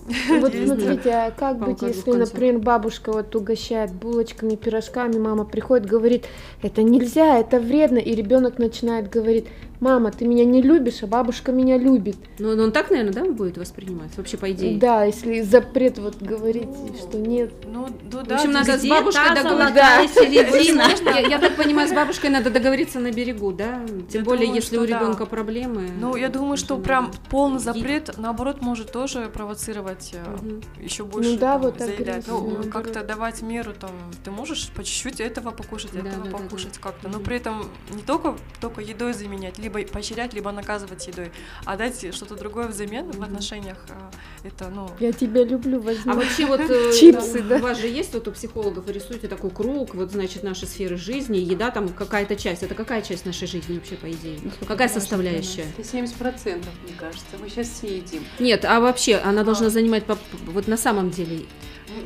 Вот смотрите, а как быть, если, например, бабушка вот угощает булочками, пирожками, мама приходит, говорит, это нельзя, это вредно, и ребенок начинает говорить, мама, ты меня не любишь, а бабушка меня любит. Ну, ну, он так, наверное, да, будет воспринимать, вообще, по идее? Да, если запрет вот говорить, что нет. Ну, ну В да, общем, надо с бабушкой договориться. середина? Я, так понимаю, с бабушкой надо договориться на берегу, да? Тем более, если у да. ребенка проблемы. Ну, я думаю, что прям полный запрет, наоборот, может тоже провоцировать э, еще больше да, там, вот. Ну, агрессию, как-то давать меру, там, ты можешь по чуть-чуть этого покушать, Да, этого да, да, да. покушать как-то. Но при этом не только, только едой заменять, либо поощрять, либо наказывать едой, а дать что-то другое взамен в отношениях. э, Это, ну, Я тебя люблю, возьми. А вообще вот э, [LAUGHS] Чипсы, у да. вас же есть вот у психологов, вы рисуете такой круг, вот значит наши сферы жизни, еда там какая-то часть. Это какая часть нашей жизни вообще по идее? Какая составляющая? Это 70%, мне кажется. Мы сейчас все едим. Нет, а вообще она должна занимать по- вот на самом деле.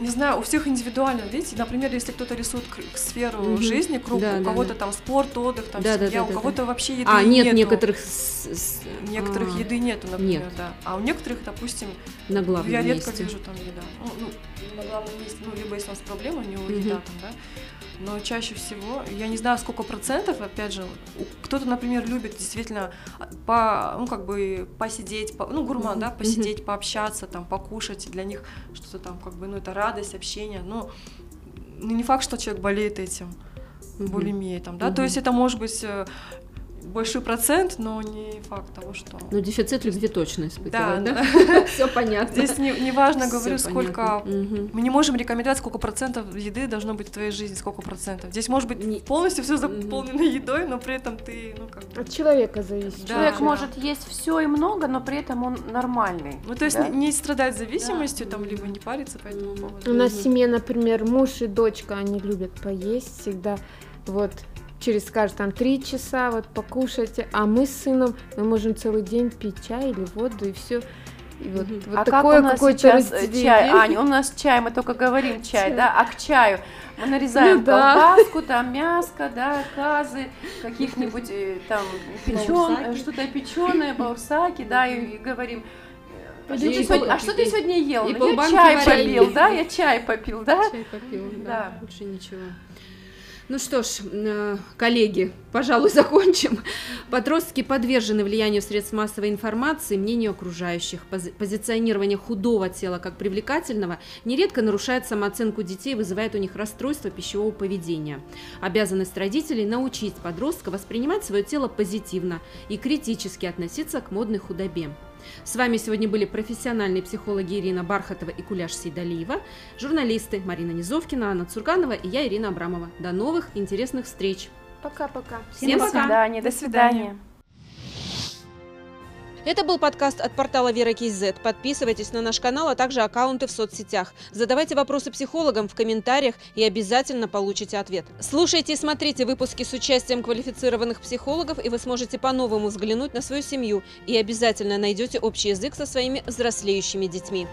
Не знаю, у всех индивидуально, видите, например, если кто-то рисует сферу Мгм. жизни, круг, Да, у да, кого-то да. там спорт, отдых, там Да, да, семья, да, у да, кого-то вообще еды А, нет нету. некоторых с- Некоторых а, еды нету, например, Нет. да. А у некоторых, допустим, на главном я редко месте. вижу там еда. Ну, ну, на главном месте, ну, либо если у нас проблема, у Мгм. еда там, да. Но чаще всего, я не знаю, сколько процентов, опять же, кто-то, например, любит действительно а, по, ну, как бы посидеть, по- ну, гурман, Мгм. да, посидеть, пообщаться, там, покушать, для них что-то там, как бы, ну, это радость, общение, ну, ну, не факт, что человек болеет этим, Мгм. булимией, там, да, то Мгм. есть это может быть э, большой процент, но не факт того, что... Ну, дефицит любви точно Да, испытывает, да? да. [LAUGHS] Все понятно. Здесь не, не важно, Всё говорю, сколько... понятно. Мы не можем рекомендовать, сколько процентов еды должно быть в твоей жизни, сколько процентов. Здесь может быть Не- полностью все заполнено едой, но при этом ты, ну, как. От человека зависит. Да. Человек может есть все и много, но при этом он нормальный. Ну, то есть да? не, не страдать зависимостью, там, либо не париться по этому поводу. У нас в семье, например, муж и дочка, они любят поесть всегда. Вот через, скажем, там три часа вот покушайте, а мы с сыном мы можем целый день пить чай или воду и все. И вот, Мгм. вот а такое как у нас какое-то сейчас э, разделение. чай? [LAUGHS] Аня, у нас чай, мы только говорим чай, Чай. да? А к чаю мы нарезаем Ну да. колбаску, там мяско, да, казы, каких-нибудь э, там печен, что-то печеное, баурсаки, да, и, и говорим. «Что И ты пол- сегодня- а что ты сегодня ел? и «Ну, я чай варенья. попил, да, я чай попил, да? Чай попил, да, Да. больше ничего. Ну что ж, э, коллеги, пожалуй, [LAUGHS] закончим. Подростки подвержены влиянию средств массовой информации, мнению окружающих. Пози- Позиционирование худого тела как привлекательного нередко нарушает самооценку детей и вызывает у них расстройство пищевого поведения. Обязанность родителей научить подростка воспринимать свое тело позитивно и критически относиться к модной худобе. С вами сегодня были профессиональные психологи Ирина Бархатова и Куляш Сейдалиева, журналисты Марина Низовкина, Анна Цурганова и я, Ирина Абрамова. До новых интересных встреч! Пока-пока. Всем До пока! свидания, до До свидания. Это был подкаст от портала Вера Кейзет. Подписывайтесь на наш канал, а также аккаунты в соцсетях. Задавайте вопросы психологам в комментариях и обязательно получите ответ. Слушайте и смотрите выпуски с участием квалифицированных психологов, и вы сможете по-новому взглянуть на свою семью и обязательно найдете общий язык со своими взрослеющими детьми.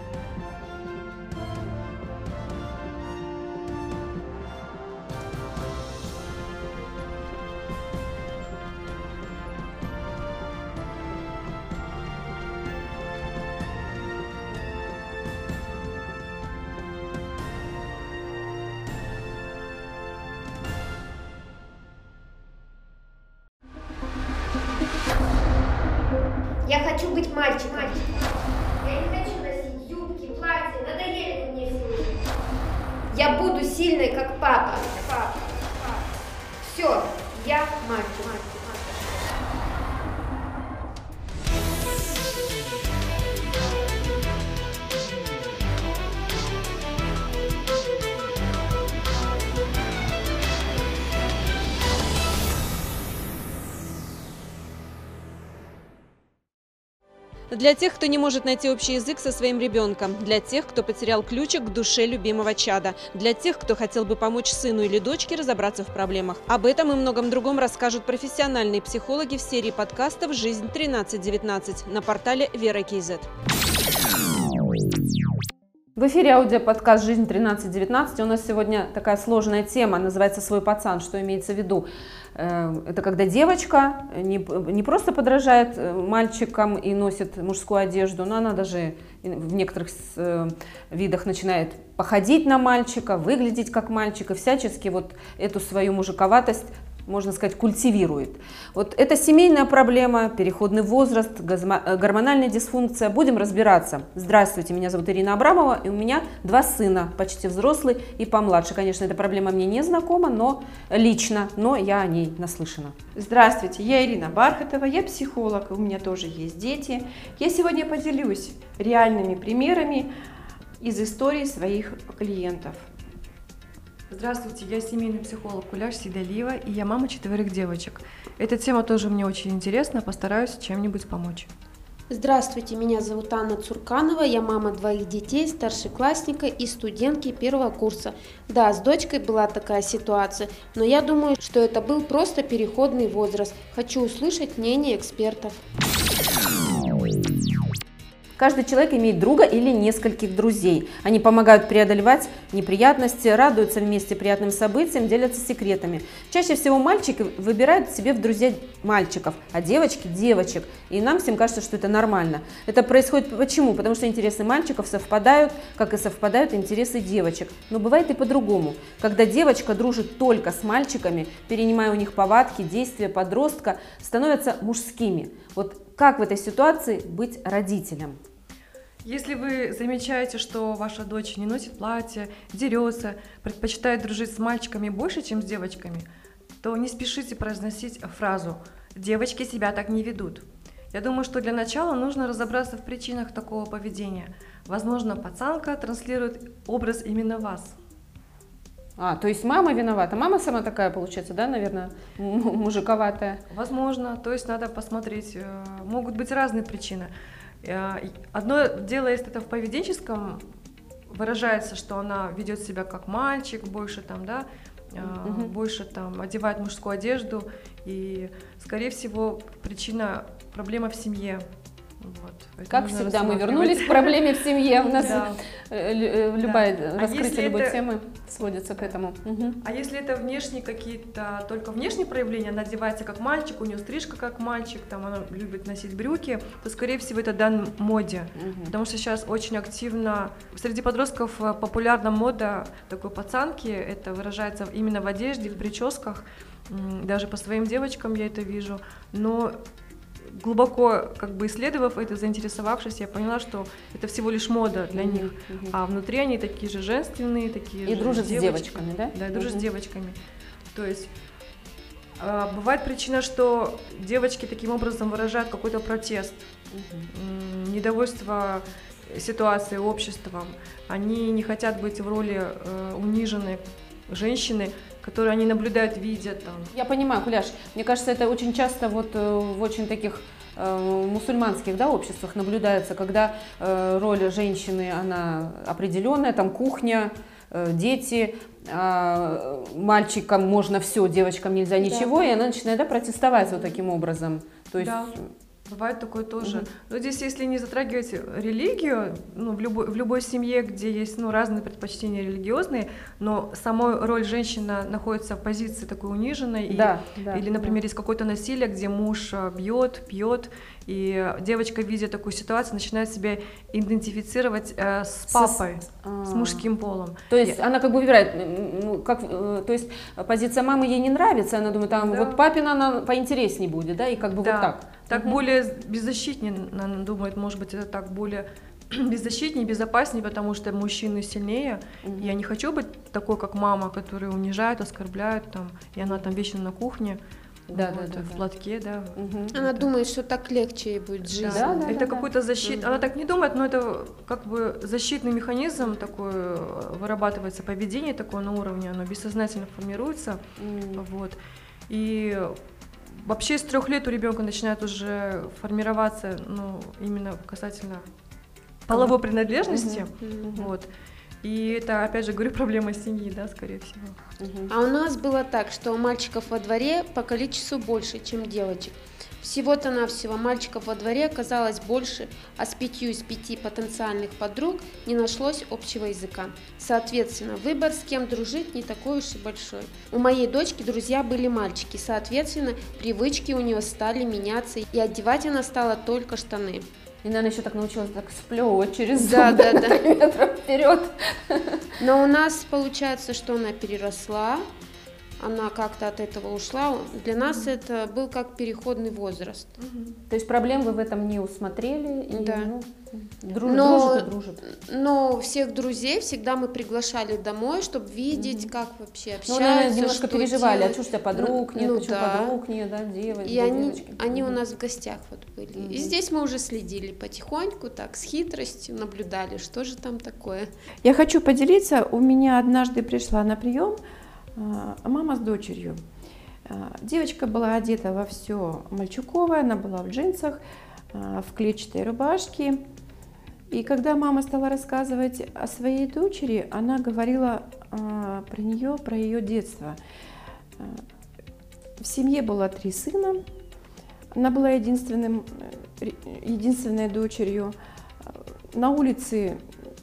Для тех, кто не может найти общий язык со своим ребенком, для тех, кто потерял ключик к душе любимого чада, для тех, кто хотел бы помочь сыну или дочке разобраться в проблемах. Об этом и многом другом расскажут профессиональные психологи в серии подкастов «Жизнь 1319» на портале Вера Кейзет. В эфире аудиоподкаст «Жизнь 1319». У нас сегодня такая сложная тема, называется «Свой пацан». Что имеется в виду? Э, Это когда девочка не, не просто подражает э, мальчикам и носит мужскую одежду, но она даже в некоторых э, видах начинает походить на мальчика, выглядеть как мальчик и всячески вот эту свою мужиковатость можно сказать, культивирует. Вот это семейная проблема, переходный возраст, э, гормональная дисфункция. Будем разбираться. Здравствуйте, меня зовут Ирина Абрамова, и у меня два сына, почти взрослый и помладше. Конечно, эта проблема мне не знакома, но лично, но я о ней наслышана. Здравствуйте, я Ирина Бархатова, я психолог, у меня тоже есть дети. Я сегодня поделюсь реальными примерами из истории своих клиентов. Здравствуйте, я семейный психолог Куляш Сидалиева, и я мама четверых девочек. Эта тема тоже мне очень интересна, постараюсь чем-нибудь помочь. Здравствуйте, меня зовут Анна Цурканова, я мама двоих детей, старшеклассника и студентки первого курса. Да, с дочкой была такая ситуация, но я думаю, что это был просто переходный возраст. Хочу услышать мнение экспертов. Каждый человек имеет друга или нескольких друзей. Они помогают преодолевать неприятности, радуются вместе приятным событиям, делятся секретами. Чаще всего мальчики выбирают себе в друзья мальчиков, а девочки – девочек. И нам всем кажется, что это нормально. Это происходит почему? Потому что интересы мальчиков совпадают, как и совпадают интересы девочек. Но бывает и по-другому. Когда девочка дружит только с мальчиками, перенимая у них повадки, действия подростка, становятся мужскими. Вот как в этой ситуации быть родителем? Если вы замечаете, что ваша дочь не носит платье, дерется, предпочитает дружить с мальчиками больше, чем с девочками, то не спешите произносить фразу «девочки себя так не ведут». Я думаю, что для начала нужно разобраться в причинах такого поведения. Возможно, пацанка транслирует образ именно вас – а, то есть мама виновата. Мама сама такая, получается, да, наверное, мужиковатая? Возможно. То есть надо посмотреть. Э, могут быть разные причины. Э, одно дело, если это в поведенческом выражается, что она ведет себя как мальчик, больше там, да, угу. больше там одевает мужскую одежду, и, скорее всего, причина проблема в семье. Вот. Как всегда, мы вернулись к проблеме в семье. У нас да. Э, э, любая да. раскрытие а любой это... темы сводится к этому. Угу. А если это внешние какие-то, только внешние проявления, она одевается как мальчик, у нее стрижка как мальчик, там она любит носить брюки, то, скорее всего, это дан моде. Угу. Потому что сейчас очень активно среди подростков э, популярна мода такой пацанки, это выражается именно в одежде, в прическах. Даже по своим девочкам я это вижу. Но глубоко как бы исследовав это, заинтересовавшись, я поняла, что это всего лишь мода для них, mm-hmm. а внутри они такие же женственные, такие и же дружат с девочками, да? Да, дружат с девочками. То есть а, бывает причина, что девочки таким образом выражают какой-то протест, mm-hmm. недовольство ситуацией, обществом. Они не хотят быть в роли э, униженной женщины, которые они наблюдают, видят. Там. Я понимаю, Куляш, мне кажется, это очень часто вот э, в очень таких э, мусульманских да, обществах наблюдается, когда э, роль женщины, она определенная, там кухня, э, дети, э, мальчикам можно все, девочкам нельзя ничего, да. и она начинает да, протестовать вот таким образом. То есть да. Бывает такое тоже. Mm-hmm. Но здесь, если не затрагивать религию, ну, в, любой, в любой семье, где есть ну, разные предпочтения религиозные, но сама роль женщины находится в позиции такой униженной, да, и, да, или, например, да. есть какое-то насилие, где муж а, бьет, пьет, и девочка, видя такую ситуацию, начинает себя идентифицировать э, с папой, с, с а. мужским полом. То есть Я... она как бы выбирает, ну, как, э, то есть позиция мамы ей не нравится, она думает, там да. вот папина она поинтереснее будет, да, и как бы да. вот так. Так угу. более беззащитнее, она думает, может быть, это так более [CLEARS THROAT] беззащитнее, безопаснее, потому что мужчины сильнее. Угу. Я не хочу быть такой, как мама, которая унижает, оскорбляет, там, и она там вечно на кухне. Да, вот, да, да, в платке, да. Угу. Она это... думает, что так легче ей будет жить. Да, да, это да, какой-то защит. Угу. Она так не думает, но это как бы защитный механизм такой э, вырабатывается, поведение такое на уровне, оно бессознательно формируется, угу. вот. И вообще с трех лет у ребенка начинает уже формироваться, ну именно касательно половой принадлежности, угу. вот. И это, опять же, говорю, проблема семьи, да, скорее всего. А у нас было так, что мальчиков во дворе по количеству больше, чем девочек. Всего-то навсего мальчиков во дворе оказалось больше, а с пятью из пяти потенциальных подруг не нашлось общего языка. Соответственно, выбор, с кем дружить, не такой уж и большой. У моей дочки друзья были мальчики, соответственно, привычки у нее стали меняться, и одевать она стала только штаны. И, наверное, еще так научилась так сплевывать через да, да, [LAUGHS] да. метров вперед. Но у нас получается, что она переросла, она как-то от этого ушла. Для нас это был как переходный возраст. То есть проблем вы в этом не усмотрели? И, Да. ну, друж- Но- дружит и дружит. Но всех друзей всегда мы приглашали домой, чтобы видеть, как вообще Ну, общаются, наверное, немножко что переживали, а делают. что ж у тебя подруг Ну, нет, ну почему да. подруг нет, да, девочки, И они, девочки. они у Мгм. нас в гостях вот были. И здесь мы уже следили потихоньку, так, с хитростью наблюдали, что же там такое. Я хочу поделиться. У меня однажды пришла на прием а, мама с дочерью. А, Девочка была одета во все мальчуковое, она была в джинсах, а, в клетчатой рубашке. И когда мама стала рассказывать о своей дочери, она говорила а, про нее, про ее детство. А, В семье было три сына. Она была единственным, э, единственной дочерью. А, На улице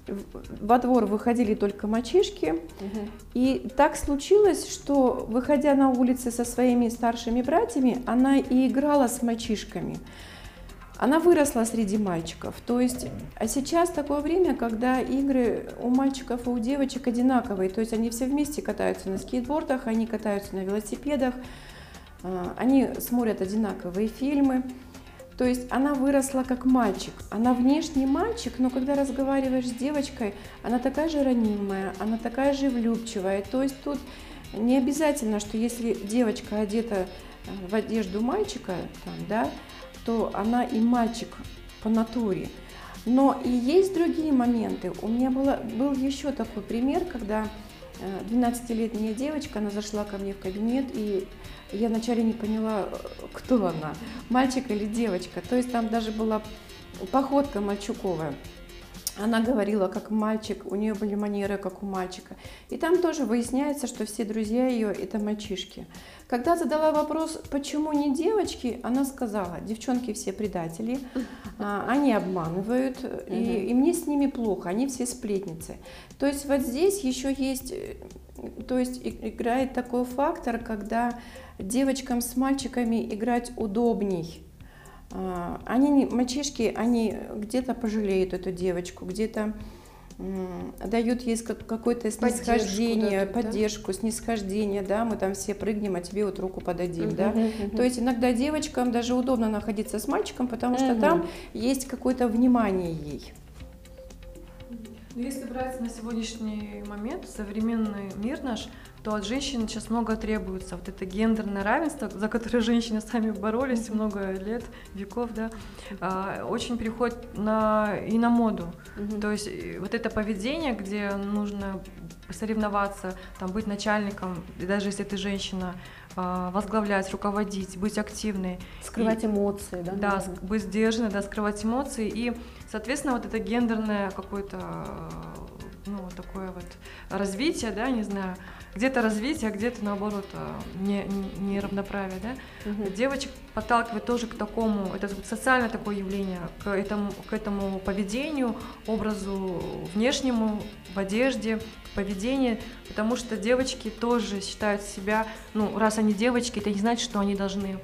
во двор выходили только мальчишки. Мгм. И так случилось, что, выходя на улицы со своими старшими братьями, она и играла с мальчишками. Она выросла среди мальчиков. То есть, а сейчас такое время, когда игры у мальчиков и у девочек одинаковые. То есть они все вместе катаются на скейтбордах, они катаются на велосипедах, а, они смотрят одинаковые фильмы. То есть она выросла как мальчик. Она внешний мальчик, но когда разговариваешь с девочкой, она такая же ранимая, она такая же влюбчивая. То есть тут не обязательно, что если девочка одета э, в одежду мальчика, там, да, то она и мальчик по натуре. Но и есть другие моменты. У меня было, был еще такой пример, когда э, 12-летняя девочка, она зашла ко мне в кабинет, и я вначале не поняла, кто она, мальчик или девочка. То есть там даже была походка мальчуковая. Она говорила как мальчик, у нее были манеры как у мальчика. И там тоже выясняется, что все друзья ее это мальчишки. Когда задала вопрос, почему не девочки, она сказала, девчонки все предатели, а, они обманывают, и, и мне с ними плохо, они все сплетницы. То есть вот здесь еще есть, э, то есть играет такой фактор, когда девочкам с мальчиками играть удобней. А, Они, мальчишки, они где-то пожалеют эту девочку, где-то дают ей как- какое-то Поддержку снисхождение, да? поддержку, снисхождение, да, мы там все прыгнем, а тебе вот руку подадим, да. Мгм, мгм. То есть иногда девочкам даже удобно находиться с мальчиком, потому что Мгм. там есть какое-то внимание ей. Ну, Если брать на сегодняшний момент современный мир наш, то от женщин сейчас много требуется. Вот это гендерное равенство, за которое [LAUGHS] женщины сами боролись много лет, веков, да, а, очень переходит на, и на моду. То есть э, вот это поведение, где нужно соревноваться, там, быть начальником, и даже если ты женщина, а, возглавлять, руководить, быть активной. Скрывать эмоции, да? Да, наверное? быть сдержанной, да, скрывать эмоции. И, соответственно, вот это гендерное какое-то, ну, вот такое вот развитие, да, не знаю, где-то развитие, а где-то, наоборот, а, не, не- неравноправие, да. Мгм. Девочек подталкивает тоже к такому, это социальное такое явление, к этому, к этому поведению, образу внешнему, в одежде, в поведении, потому что девочки тоже считают себя, ну, раз они девочки, это не значит, что они должны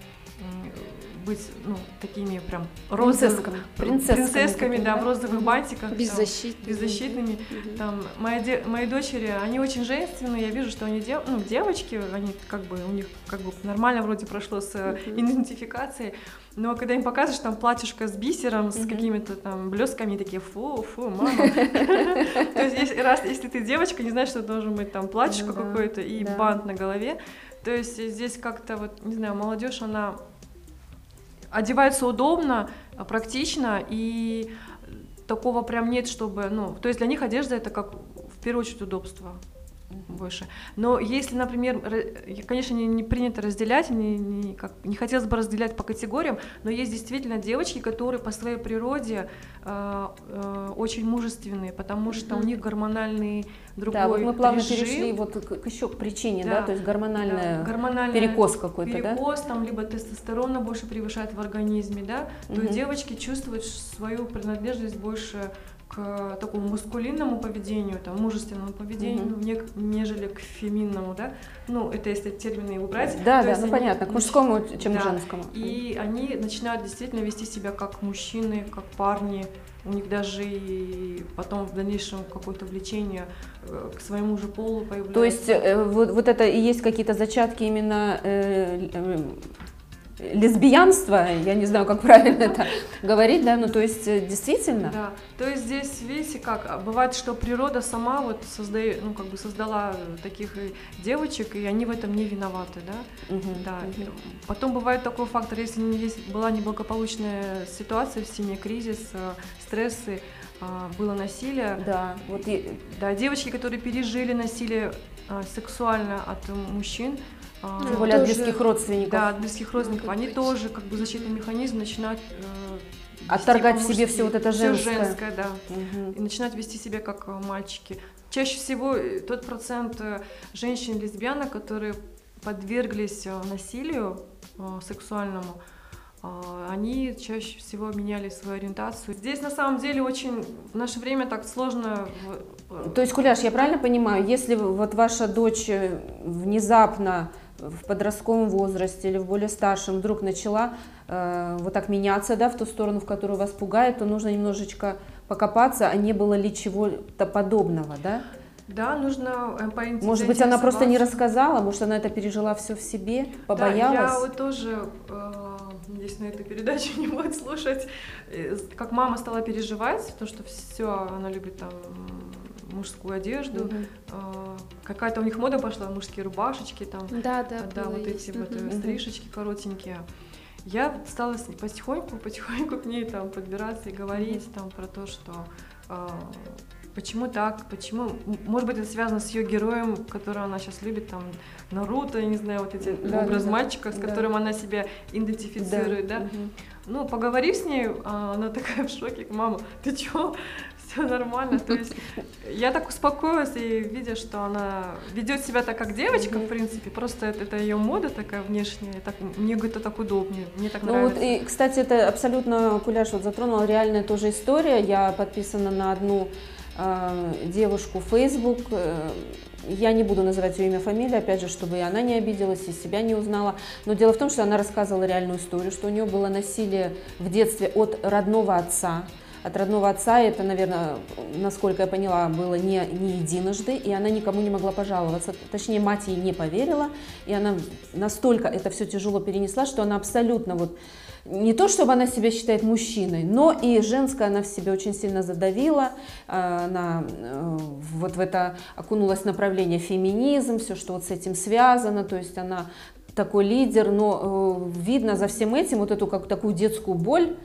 быть, ну, такими прям розовыми, Принцессками. Такими, да, да? в розовых бантиках. там, Беззащитными. беззащитными. Мгм. Там, мои, де- мои дочери, они очень женственные, я вижу, что они дев- ну, девочки, они как бы, у них как бы нормально вроде прошло с э, идентификацией, но когда им показываешь там платьишко с бисером, с какими-то там блесками, такие, фу, фу, мама. [LAUGHS] То есть раз, если ты девочка, не знаешь, что должен быть там платьишко Ну какое-то и бант на голове, то есть здесь как-то вот, не знаю, молодежь, она одевается удобно, а, практично, и такого прям нет, чтобы, ну, то есть для них одежда это как в первую очередь удобство больше. Но если, например, конечно, не, не принято разделять, не, не, как, не хотелось бы разделять по категориям, но есть действительно девочки, которые по своей природе э, э, очень мужественные, потому что у них гормональный другой Да, вот мы плавно режим. перешли вот к, к еще к причине, да, Да, то есть гормональная Да, гормональный перекос какой-то, да? перекос, там либо тестостерона больше превышает в организме, да, то Мгм. девочки чувствуют свою принадлежность больше к такому маскулинному поведению, там, мужественному поведению, Мгм. нек- нежели к феминному, да. Ну, это если термины убрать. Да, да, ну они понятно, к мужскому, чем да. к женскому. И они начинают действительно вести себя как мужчины, как парни. У них даже и потом в дальнейшем какое-то влечение э, к своему же полу появляется. То есть э, вот, вот это и есть какие-то зачатки именно э, э, лесбиянства, я не знаю, как правильно это говорить, да, ну то есть э, действительно. Да, то есть здесь, видите, как, а бывает, что природа сама вот создает, ну, как бы создала таких э, девочек, и они в этом не виноваты, да. Мгм, Да. мгм. Потом бывает такой фактор, если есть, была неблагополучная ситуация в семье, кризис, э, стрессы, а, было насилие. Да, вот и- Да, девочки, которые пережили насилие а, сексуально от э, мужчин, а, тем более от тоже- близких родственников. да, от близких родственников, они тоже как бы защитный механизм начинают э, Отторгать в себе всё вот это женское. женское, да. Мгм. И начинают вести себя как э, мальчики. Чаще всего э, тот процент э, женщин-лесбиянок, которые подверглись насилию э, сексуальному, они чаще всего меняли свою ориентацию. Здесь на самом деле очень в наше время так сложно. То есть, Куляш, я правильно понимаю, если вот ваша дочь внезапно в подростковом возрасте или в более старшем вдруг начала э, вот так меняться, да, в ту сторону, в которую вас пугает, то нужно немножечко покопаться, а не было ли чего-то подобного, да? Да, нужно э, поинтересоваться. Может быть, она просто не рассказала, может, она это пережила все в себе, побоялась. Да, я вот тоже, э, надеюсь, на эту передачу [LAUGHS] не будет слушать, э, как мама стала переживать, то, что все, она любит там мужскую одежду, э, какая-то у них мода пошла, мужские рубашечки там, Да, да, да, вот есть. эти вот э, стрижечки коротенькие. Я стала с- потихоньку, потихоньку к ней там подбираться и говорить там про то, что э, почему так, почему, может быть, это связано с ее героем, которого она сейчас любит, там, Наруто, я не знаю, вот эти Да, образ да, да. мальчика, с Да. которым она себя идентифицирует, да. Мгм. Ну, поговорив с ней, а, она такая в шоке, мама, ты чё? Все нормально. То есть я так успокоилась и видя, что она ведет себя так, как девочка, в принципе, просто это, это ее мода такая внешняя. Так, мне это так удобнее, мне так Ну нравится. вот и, кстати, это абсолютно Куляш вот затронула реальная тоже история. Я подписана на одну э, девушку в Facebook. Э, Я не буду называть ее имя, фамилию, опять же, чтобы и она не обиделась, и себя не узнала. Но дело в том, что она рассказывала реальную историю, что у нее было насилие в детстве от родного отца. От родного отца. Это, наверное, насколько я поняла, было не, не единожды, и она никому не могла пожаловаться. Точнее, мать ей не поверила, и она настолько это все тяжело перенесла, что она абсолютно вот не то, чтобы она себя считает мужчиной, но и женское она в себе очень сильно задавила, э, она э, вот в это окунулась направление феминизм, все, что вот с этим связано, то есть она такой лидер, но э, видно за всем этим вот эту как такую детскую боль,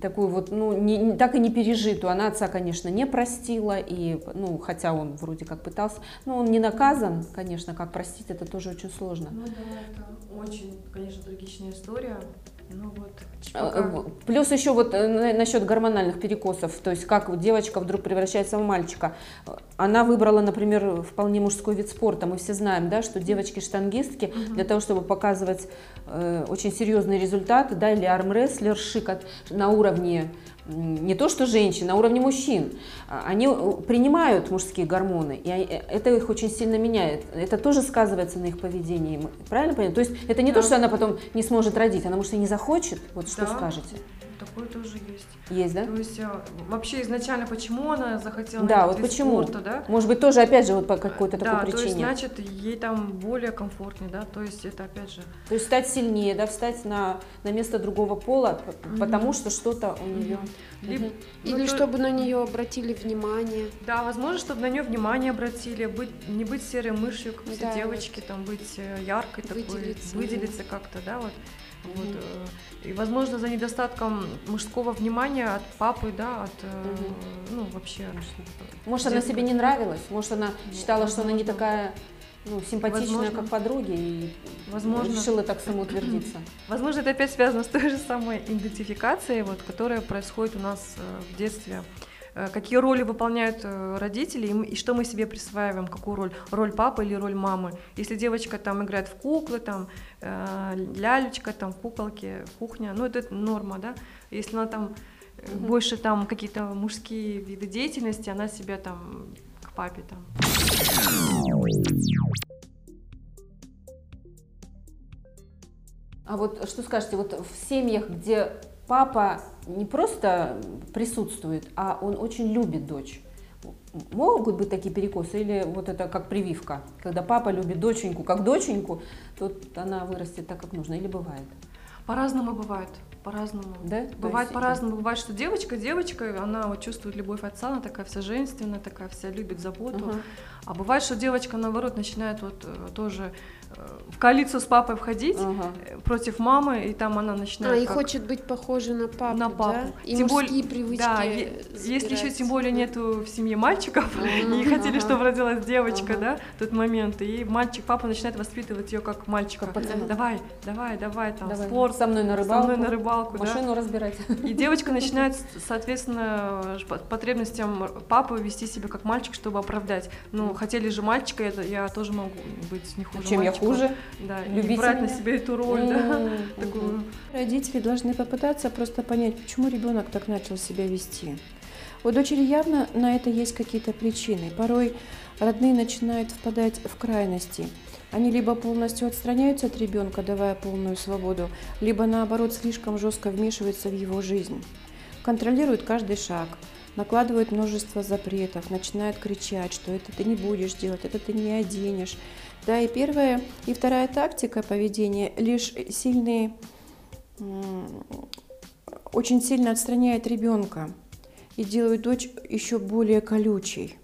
такую вот, ну, не- не- так и не пережитую. Она отца, конечно, не простила, и, ну, хотя он вроде как пытался, но он не наказан, конечно, как простить, это тоже очень сложно. Ну да, это очень, конечно, трагичная история. Ну вот, пока- э, Плюс еще вот э, на- насчет гормональных перекосов, то есть как девочка вдруг превращается в мальчика. Она выбрала, например, вполне мужской вид спорта. Мы все знаем, да, что девочки-штангистки для того, чтобы показывать э, очень серьезные результаты, да, или армрестлерши как на уровне не то что женщин, на уровне мужчин, а, они э, принимают мужские гормоны, и э, это их очень сильно меняет. Это тоже сказывается на их поведении. Правильно понимаю? То есть это не то, Да. что она потом не сможет родить, она может и не захочет. Вот что Да. скажете? такое тоже есть. Есть, да? То есть а, вообще изначально почему она захотела Да, вот почему? спорта, да? Может быть, тоже, опять же, вот по какой-то да, такой то есть, причине. значит, ей там более комфортнее, да, то есть это опять же То есть стать сильнее, да, встать на, на место другого пола, п- потому что что-то у нее. либо- ну, Или то- чтобы на нее обратили внимание. Да, возможно, чтобы на нее внимание обратили, быть, не быть серой мышью, как все Да, девочки, там быть э, яркой такой, Выделиться. выделиться как-то, да, вот. Вот, э, и, возможно, за недостатком мужского внимания от папы, да, от, э, ну, вообще. Может, она себе не нравилась, может, она считала, что она не такая ну, симпатичная, Возможно. как подруги, и Возможно. решила так самоутвердиться. [CLEARS THROAT] Возможно, это опять связано с той же самой идентификацией, вот, которая происходит у нас э, в детстве. Э, Какие роли выполняют э, родители и, что мы себе присваиваем, какую роль? Роль папы или роль мамы? Если девочка там играет в куклы, там э, лялечка, там куколки, кухня, ну это норма, да? Если она там э, больше там какие-то мужские виды деятельности, она себя там к папе там. А вот что скажете, вот в семьях, где папа не просто присутствует, а он очень любит дочь, могут быть такие перекосы или вот это как прививка, когда папа любит доченьку как доченьку, то она вырастет так, как нужно, или бывает? По-разному бывает по-разному. Да? Бывает по-разному. Бывает, что девочка, девочка, она вот чувствует любовь отца, она такая вся женственная, такая вся любит заботу. Uh-huh. А бывает, что девочка, наоборот, начинает вот э, тоже в коалицию с папой входить ага. Э, против мамы, и там она начинает. А, и хочет быть похожа на папу. На папу. Да? И тем более, привычки. Да, если еще тем более нету в семье мальчиков, ага, [LAUGHS] и хотели, ага. чтобы родилась девочка, ага. да, в тот момент. И мальчик, папа начинает воспитывать ее как мальчика. Как давай, давай, давай, там, давай. спорт. Со мной на рыбалку. Со мной на рыбалку. Машину да. разбирать. И девочка [LAUGHS] начинает, соответственно, потребностям папы вести себя как мальчик, чтобы оправдать. Ну, хотели же мальчика, я, я тоже могу быть не хуже Чем мальчика. я хуже? Да, Любите брать меня? на себя эту роль, да, такую. Родители должны попытаться просто понять, почему ребенок так начал себя вести. У дочери явно на это есть какие-то причины. Порой родные начинают впадать в крайности. Они либо полностью отстраняются от ребенка, давая полную свободу, либо наоборот слишком жестко вмешиваются в его жизнь. Контролируют каждый шаг, накладывают множество запретов, начинают кричать, что это ты не будешь делать, это ты не оденешь, да, и первая и вторая тактика поведения лишь сильные, очень сильно отстраняет ребенка и делает дочь еще более колючей.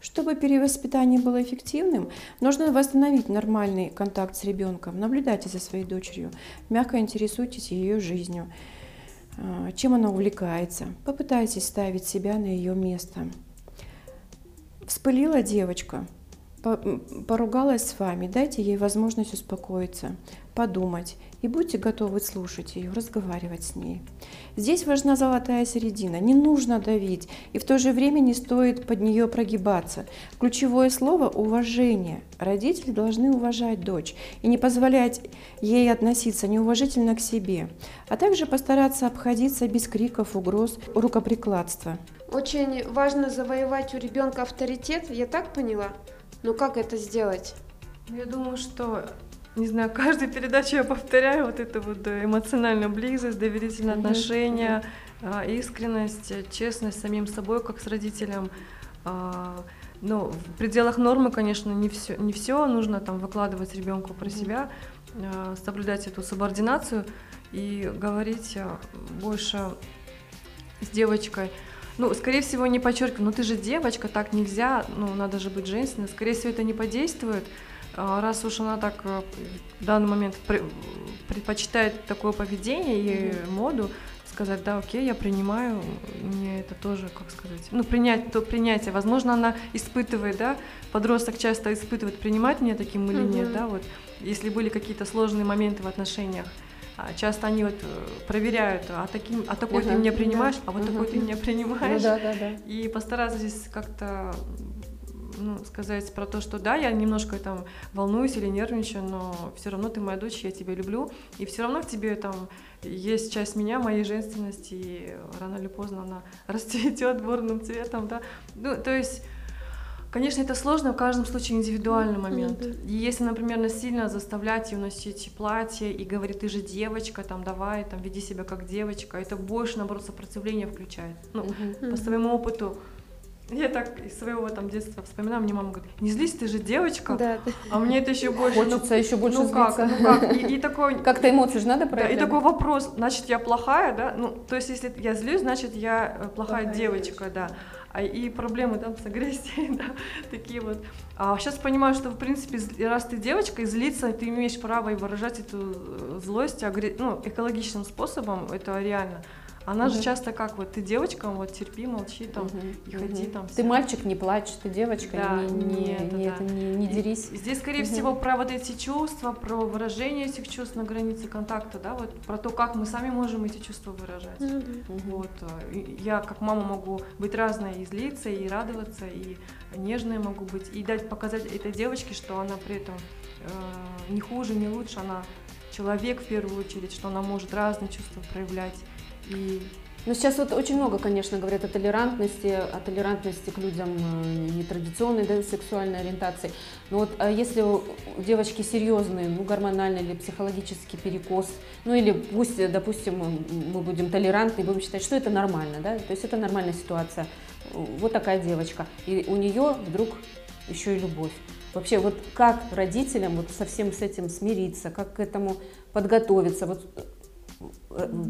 Чтобы перевоспитание было эффективным, нужно восстановить нормальный контакт с ребенком. Наблюдайте за своей дочерью, мягко интересуйтесь ее жизнью, а, чем она увлекается. Попытайтесь ставить себя на ее место. Вспылила девочка, поругалась с вами, дайте ей возможность успокоиться, подумать и будьте готовы слушать ее, разговаривать с ней. Здесь важна золотая середина. Не нужно давить, и в то же время не стоит под нее прогибаться. Ключевое слово – уважение. Родители должны уважать дочь и не позволять ей относиться неуважительно к себе, а также постараться обходиться без криков, угроз, рукоприкладства. Очень важно завоевать у ребенка авторитет, я так поняла? Но как это сделать? Я думаю, что не знаю, каждую передачу я повторяю вот это вот эмоциональная близость, доверительные mm-hmm. отношения, mm-hmm. искренность, честность с самим собой, как с родителем. А, ну, в пределах нормы, конечно, не все, не все нужно там выкладывать ребенку про mm-hmm. себя, а, соблюдать эту субординацию и говорить больше с девочкой ну, скорее всего, не подчеркиваю, ну ты же девочка, так нельзя, ну, надо же быть женственной. Скорее всего, это не подействует, а, раз уж она так э, в данный момент предпочитает такое поведение и mm-hmm. моду, сказать, да, окей, я принимаю, мне это тоже, как сказать, ну, принять, то принятие. Возможно, она испытывает, да, подросток часто испытывает, принимать меня таким или mm-hmm. нет, да, вот, если были какие-то сложные моменты в отношениях. А часто они вот э, проверяют, а, таким, а такой uh-huh, ты меня принимаешь, а вот uh-huh. такой ты меня принимаешь. Ну, да, да, да. И постараться здесь как-то ну, сказать про то, что да, я немножко там волнуюсь или нервничаю, но все равно ты моя дочь, я тебя люблю, и все равно в тебе там есть часть меня, моей женственности, и рано или поздно она [LAUGHS] расцветет бурным цветом, да. Ну, то есть Конечно, это сложно, в каждом случае индивидуальный момент. Mm-hmm. И если, например, насильно заставлять ее носить платье и говорит, ты же девочка, там, давай, там, веди себя как девочка, это больше, наоборот, сопротивление включает. Ну, mm-hmm. по своему опыту, я так из своего там детства вспоминаю, мне мама говорит, не злись, ты же девочка, да, а мне это еще больше... Хочется ну, еще больше ну как, ну как, и, и такой... [LAUGHS] Как-то эмоции же надо проявлять. Да, и такой вопрос, значит, я плохая, да? Ну, то есть, если я злюсь, значит, я э, плохая, плохая девочка, девочка, да и проблемы там с агрессией, [LAUGHS] да, такие вот. А сейчас понимаю, что в принципе, раз ты девочка и злиться, ты имеешь право и выражать эту э, злость агре... ну, экологичным способом, это реально. Она угу. же часто как вот ты девочка, вот терпи, молчи там угу. и ходи угу. там. Ты все. мальчик, не плачь, ты девочка, да, не, не, нет, не, да. не, не дерись. И здесь, скорее угу. всего, про вот эти чувства, про выражение этих чувств на границе контакта, да, вот про то, как мы сами можем эти чувства выражать. Угу. Вот я как мама могу быть разной и злиться, и радоваться, и нежной могу быть, и дать показать этой девочке, что она при этом э, не хуже, не лучше, она человек в первую очередь, что она может разные чувства проявлять и Но сейчас вот очень много, конечно, говорят о толерантности, о толерантности к людям э, нетрадиционной да, сексуальной ориентации. Но вот а если у девочки серьезный, ну, гормональный или психологический перекос, ну или пусть, допустим, мы будем толерантны, будем считать, что это нормально, да, то есть это нормальная ситуация. Вот такая девочка, и у нее вдруг еще и любовь. Вообще, вот как родителям вот со всем с этим смириться, как к этому подготовиться? Вот Э,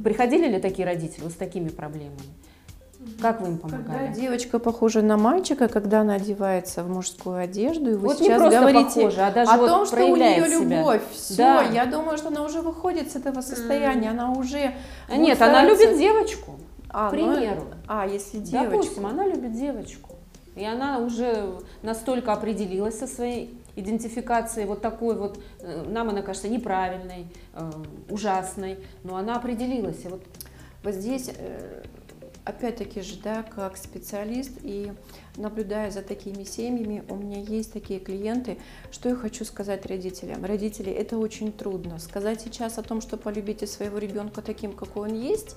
приходили ли такие родители с такими проблемами? Как вы им помогали? Когда девочка похожа на мальчика, когда она одевается в мужскую одежду, и вы вот сейчас говорите похожа, а даже о вот том, что у нее себя. любовь, все, да. я думаю, что она уже выходит с этого состояния, mm. она уже... Нет, она любит девочку, а, к ну, примеру. Ну, а, если девочку? Допустим, она любит девочку, и она уже настолько определилась со своей идентификации вот такой вот, э, нам она кажется неправильной, э, ужасной, но она определилась. И вот... вот здесь, э, опять-таки же, да, как специалист и наблюдая за такими семьями, у меня есть такие клиенты, что я хочу сказать родителям. Родители, это очень трудно. Сказать сейчас о том, что полюбите своего ребенка таким, какой он есть,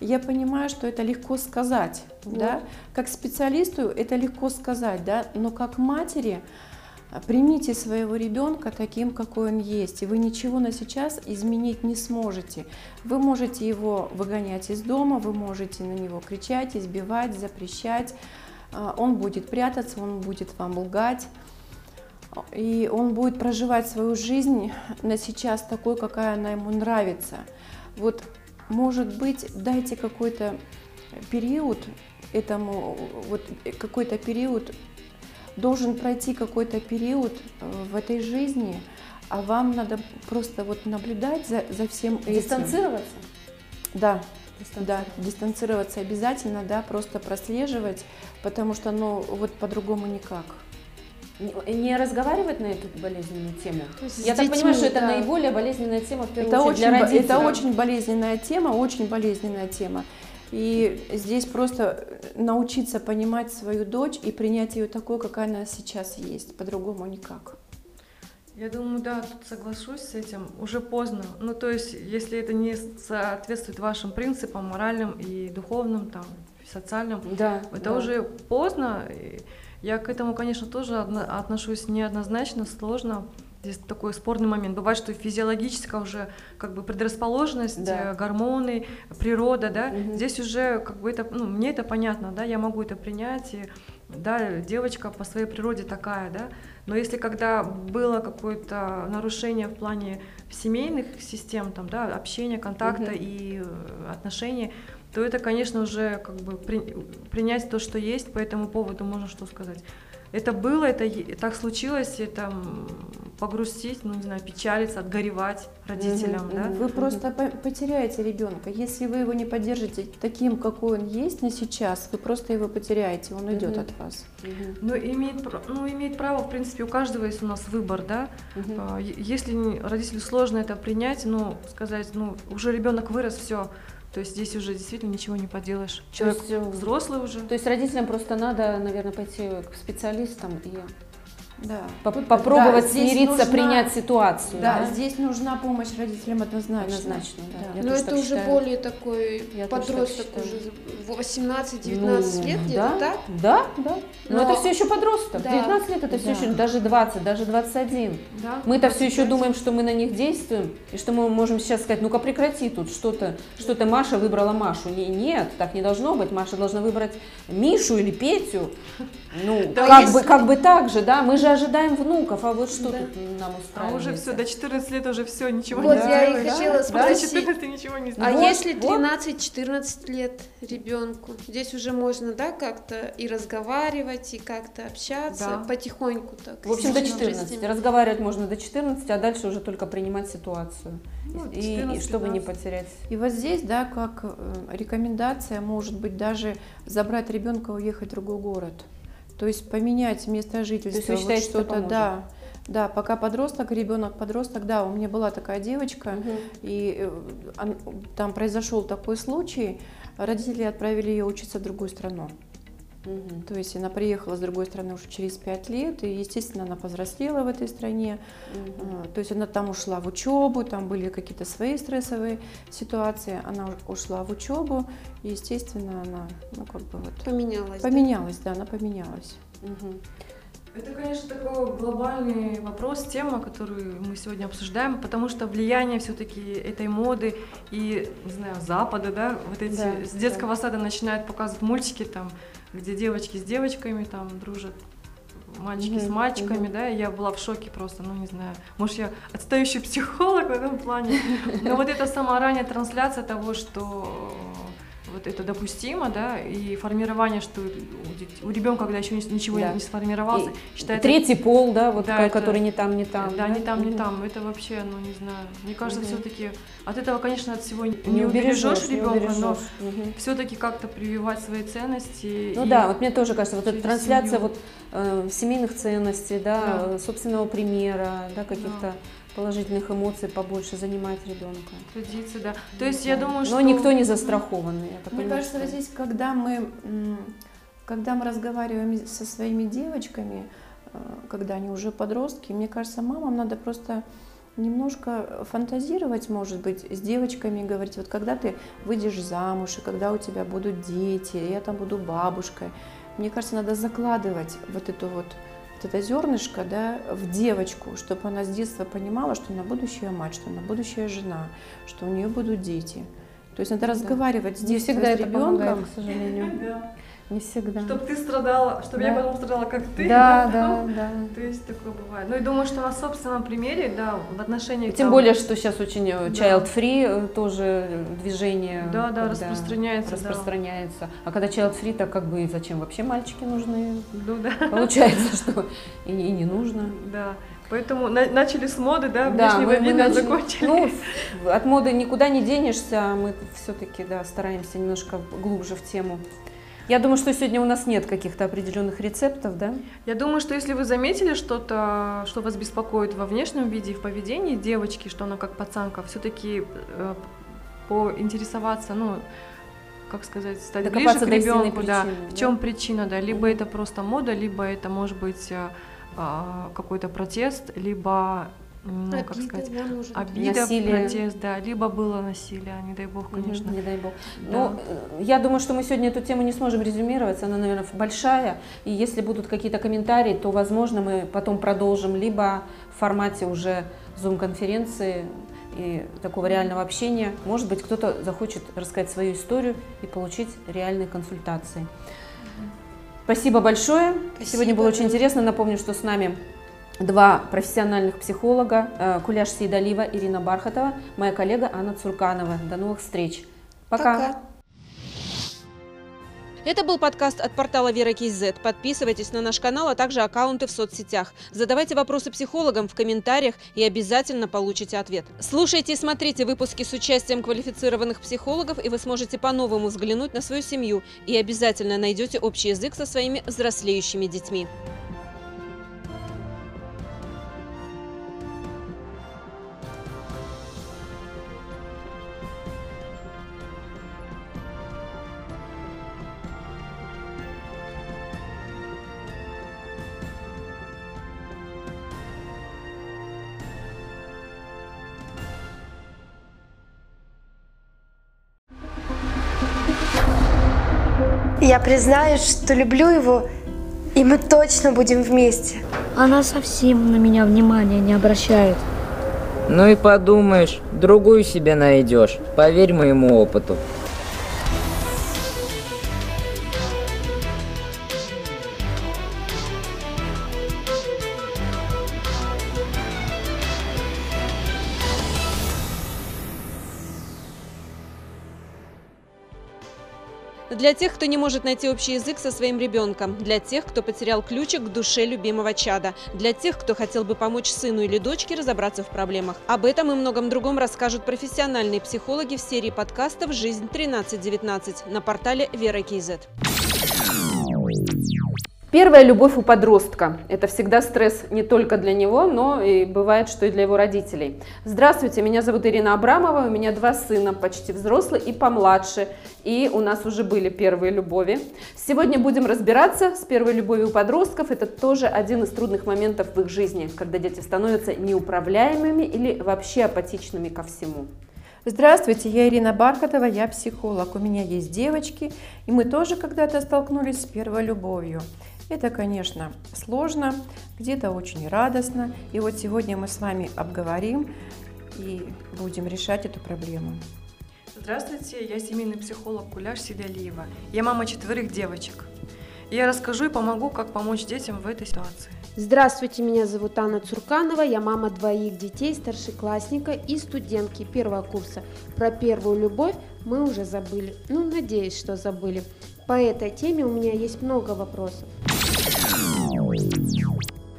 я понимаю, что это легко сказать, вот. да, как специалисту это легко сказать, да, но как матери, Примите своего ребенка таким, какой он есть, и вы ничего на сейчас изменить не сможете. Вы можете его выгонять из дома, вы можете на него кричать, избивать, запрещать. А, он будет прятаться, он будет вам лгать. И он будет проживать свою жизнь на сейчас такой, какая она ему нравится. Вот, может быть, дайте какой-то период этому, вот какой-то период должен пройти какой-то период э, в этой жизни, а вам надо просто вот наблюдать за, за всем этим. Дистанцироваться? Да, да, дистанцироваться обязательно, да, просто прослеживать, потому что, ну, вот по-другому никак. Не разговаривать на эту болезненную тему. Я так понимаю, что это да. наиболее болезненная тема в первую это очередь очень, для родителей. Это очень болезненная тема, очень болезненная тема. И здесь просто научиться понимать свою дочь и принять ее такой, какая она сейчас есть. По-другому никак. Я думаю, да, тут соглашусь с этим. Уже поздно. Ну, то есть, если это не соответствует вашим принципам моральным и духовным, там, социальным, да, это да. уже поздно. Я к этому, конечно, тоже отношусь неоднозначно, сложно. Здесь такой спорный момент. Бывает, что физиологическая уже как бы предрасположенность, да. Э, гормоны, природа, да. Угу. Здесь уже как бы это, ну, мне это понятно, да, я могу это принять. И, да, девочка по своей природе такая, да. Но если когда было какое-то нарушение в плане семейных систем, там, да, общения, контакта угу. и э, отношений, то это, конечно, уже как бы при, принять то, что есть, по этому поводу можно что сказать это было, это так случилось, это погрустить, ну не знаю, печалиться, отгоревать родителям, mm-hmm. да. Вы mm-hmm. просто потеряете ребенка, если вы его не поддержите таким, какой он есть на сейчас, вы просто его потеряете, он уйдет mm-hmm. от вас. Mm-hmm. Но имеет, ну имеет право, в принципе, у каждого есть у нас выбор, да. Mm-hmm. Если родителю сложно это принять, ну сказать, ну уже ребенок вырос, все то есть здесь уже действительно ничего не поделаешь. Человек есть, э, взрослый уже. То есть родителям просто надо, наверное, пойти к специалистам и да. Поп попробовать да, смириться, нужна, принять ситуацию. Да, да, здесь нужна помощь родителям однозначно. Однозначно, да. да. Но это уже считаю. более такой я подросток уже 18-19 ну, лет где-то, да, так? Да, да. Но, Но это все еще подросток. Да. 19 лет это все еще, даже 20, даже 21. Да, Мы-то все еще думаем, что мы на них действуем, и что мы можем сейчас сказать, ну-ка прекрати тут что-то, что-то Маша выбрала Машу. Не, нет, так не должно быть. Маша должна выбрать Мишу или Петю. Ну, да, как, если... бы, как бы так же, да, мы же ожидаем внуков, а вот что да. тут нам устраивает? А уже все, до 14 лет уже все, ничего вот не Вот я и хотела да? спросить. До 14 ничего не знаешь. А вот, если 13-14 лет ребенку, здесь уже можно, да, как-то и разговаривать, и как-то общаться да. потихоньку так. В общем, до 14. Разговаривать можно до 14, а дальше уже только принимать ситуацию. Ну, и, и чтобы не потерять. И вот здесь, да, как э, рекомендация может быть даже забрать ребенка и уехать в другой город. То есть поменять место жительства. То есть вы вот что-то, да. Да, пока подросток, ребенок подросток, да, у меня была такая девочка, угу. и э, там произошел такой случай, родители отправили ее учиться в другую страну. Мгм. То есть она приехала с другой страны уже через пять лет, и, естественно, она повзрослела в этой стране. А, То есть она там ушла в учебу, там были какие-то свои стрессовые ситуации. Она ушла в учебу, и, естественно, она, ну, как бы вот Поменялась. да? поменялась, да, она поменялась. Мгм. Это, конечно, такой глобальный вопрос, тема, которую мы сегодня обсуждаем, потому что влияние все-таки этой моды и, не знаю, Запада, да, вот эти Да, с детского сада начинают показывать мультики там, где девочки с девочками там дружат, мальчики с Мгм, мальчиками, мгм. да, и я была в шоке просто, ну не знаю, может я отстающий [LAUGHS] психолог в этом плане, но вот это сама ранняя трансляция того, что вот это допустимо, да, и формирование, что у, ребенка, когда еще ничего Да. не сформировался, И считается Третий пол, да, вот Да, ко- это- который не там, не там. да, не там, не там. Это вообще, ну не знаю. Мне кажется, Мгм. все-таки от этого, конечно, от всего не, Не убережешь ребенка, но убережешь. Мгм. все-таки как-то прививать свои ценности. Ну да, вот мне тоже кажется, вот эта трансляция семью. вот э, семейных ценностей, да, Да. собственного примера, да, каких-то положительных эмоций побольше занимает ребенка. традиции, да. То есть я думаю, что... Но никто не застрахованный. Мне понимаю, кажется, что- вот здесь, когда мы, когда мы разговариваем со своими девочками, э, когда они уже подростки, мне кажется, мамам надо просто немножко фантазировать, может быть, с девочками и говорить, вот когда ты выйдешь замуж, и когда у тебя будут дети, и я там буду бабушкой, мне кажется, надо закладывать вот эту вот вот это зернышко да, в девочку, чтобы она с детства понимала, что она будущая мать, что она будущая жена, что у нее будут дети. То есть надо разговаривать с Не детства всегда с это помогает, ребенком. к сожалению. Да. Не всегда. Чтобы ты страдала, чтобы я Да. потом страдала, как ты. Да, да, да. То есть такое бывает. Ну и думаю, что на собственном примере, да, в отношении... Тем там- более, что сейчас очень э, Да. child-free э, тоже движение. Да, да, когда распространяется, да. Распространяется. А когда child-free, так как бы зачем вообще мальчики нужны? Ну да, Получается, [LAUGHS] что и, и не нужно. да. Поэтому на- начали с моды, да, Да, внешнего мы, мы вида, начали- закончили. Ну, от моды никуда не денешься, мы все-таки, да, стараемся немножко глубже в тему. Я думаю, что сегодня у нас нет каких-то определенных рецептов, да? Я думаю, что если вы заметили что-то, что вас беспокоит во внешнем виде и в поведении девочки, что она как пацанка, все-таки поинтересоваться, ну, как сказать, стать ближе Докопаться к до истинной ребенку, да, причины, в да? чем причина, да, либо Мгм. это просто мода, либо это может быть а, а, какой-то протест, либо, ну, как Обида, сказать, да, может обида, Насилие. протест, да, либо было насилие, не дай бог, конечно. Мгм, Не дай бог. Да. Ну, э, я думаю, что мы сегодня эту тему не сможем резюмировать, она, наверное, большая, и если будут какие-то комментарии, то, возможно, мы потом продолжим либо в формате уже зум-конференции и такого реального общения. Может быть, кто-то захочет рассказать свою историю и получить реальные консультации. Спасибо большое. Спасибо, Сегодня было очень интересно. Напомню, что с нами два профессиональных психолога, э, Куляш Сейдалива, Ирина Бархатова, моя коллега Анна Цурканова. До новых встреч. Пока. Пока. Это был подкаст от портала Вера Кейзет. Подписывайтесь на наш канал, а также аккаунты в соцсетях. Задавайте вопросы психологам в комментариях и обязательно получите ответ. Слушайте и смотрите выпуски с участием квалифицированных психологов, и вы сможете по-новому взглянуть на свою семью и обязательно найдете общий язык со своими взрослеющими детьми. Я признаюсь, что люблю его, и мы точно будем вместе. Она совсем на меня внимания не обращает. Ну и подумаешь, другую себе найдешь. Поверь моему опыту. Для тех, кто не может найти общий язык со своим ребенком, для тех, кто потерял ключик к душе любимого чада, для тех, кто хотел бы помочь сыну или дочке разобраться в проблемах. Об этом и многом другом расскажут профессиональные психологи в серии подкастов «Жизнь 1319» на портале Вера Кейзет. Первая любовь у подростка. Это всегда стресс не только для него, но и бывает, что и для его родителей. Здравствуйте, меня зовут Ирина Абрамова, у меня два сына, почти взрослые и помладше. И у нас уже были первые любови. Сегодня будем разбираться с первой любовью у подростков. Это тоже один из трудных моментов в их жизни, когда дети становятся неуправляемыми или вообще апатичными ко всему. Здравствуйте, я Ирина Бархатова, я психолог. У меня есть девочки, и мы тоже когда-то столкнулись с первой любовью. Это, конечно, сложно, где-то очень радостно. И вот сегодня мы с вами обговорим и будем решать эту проблему. Здравствуйте, я семейный психолог Куляш Сидалиева. Я мама четверых девочек. Я расскажу и помогу, как помочь детям в этой ситуации. Здравствуйте, меня зовут Анна Цурканова, я мама двоих детей, старшеклассника и студентки первого курса. Про первую любовь мы уже забыли, ну, надеюсь, что забыли. По этой теме у меня есть много вопросов.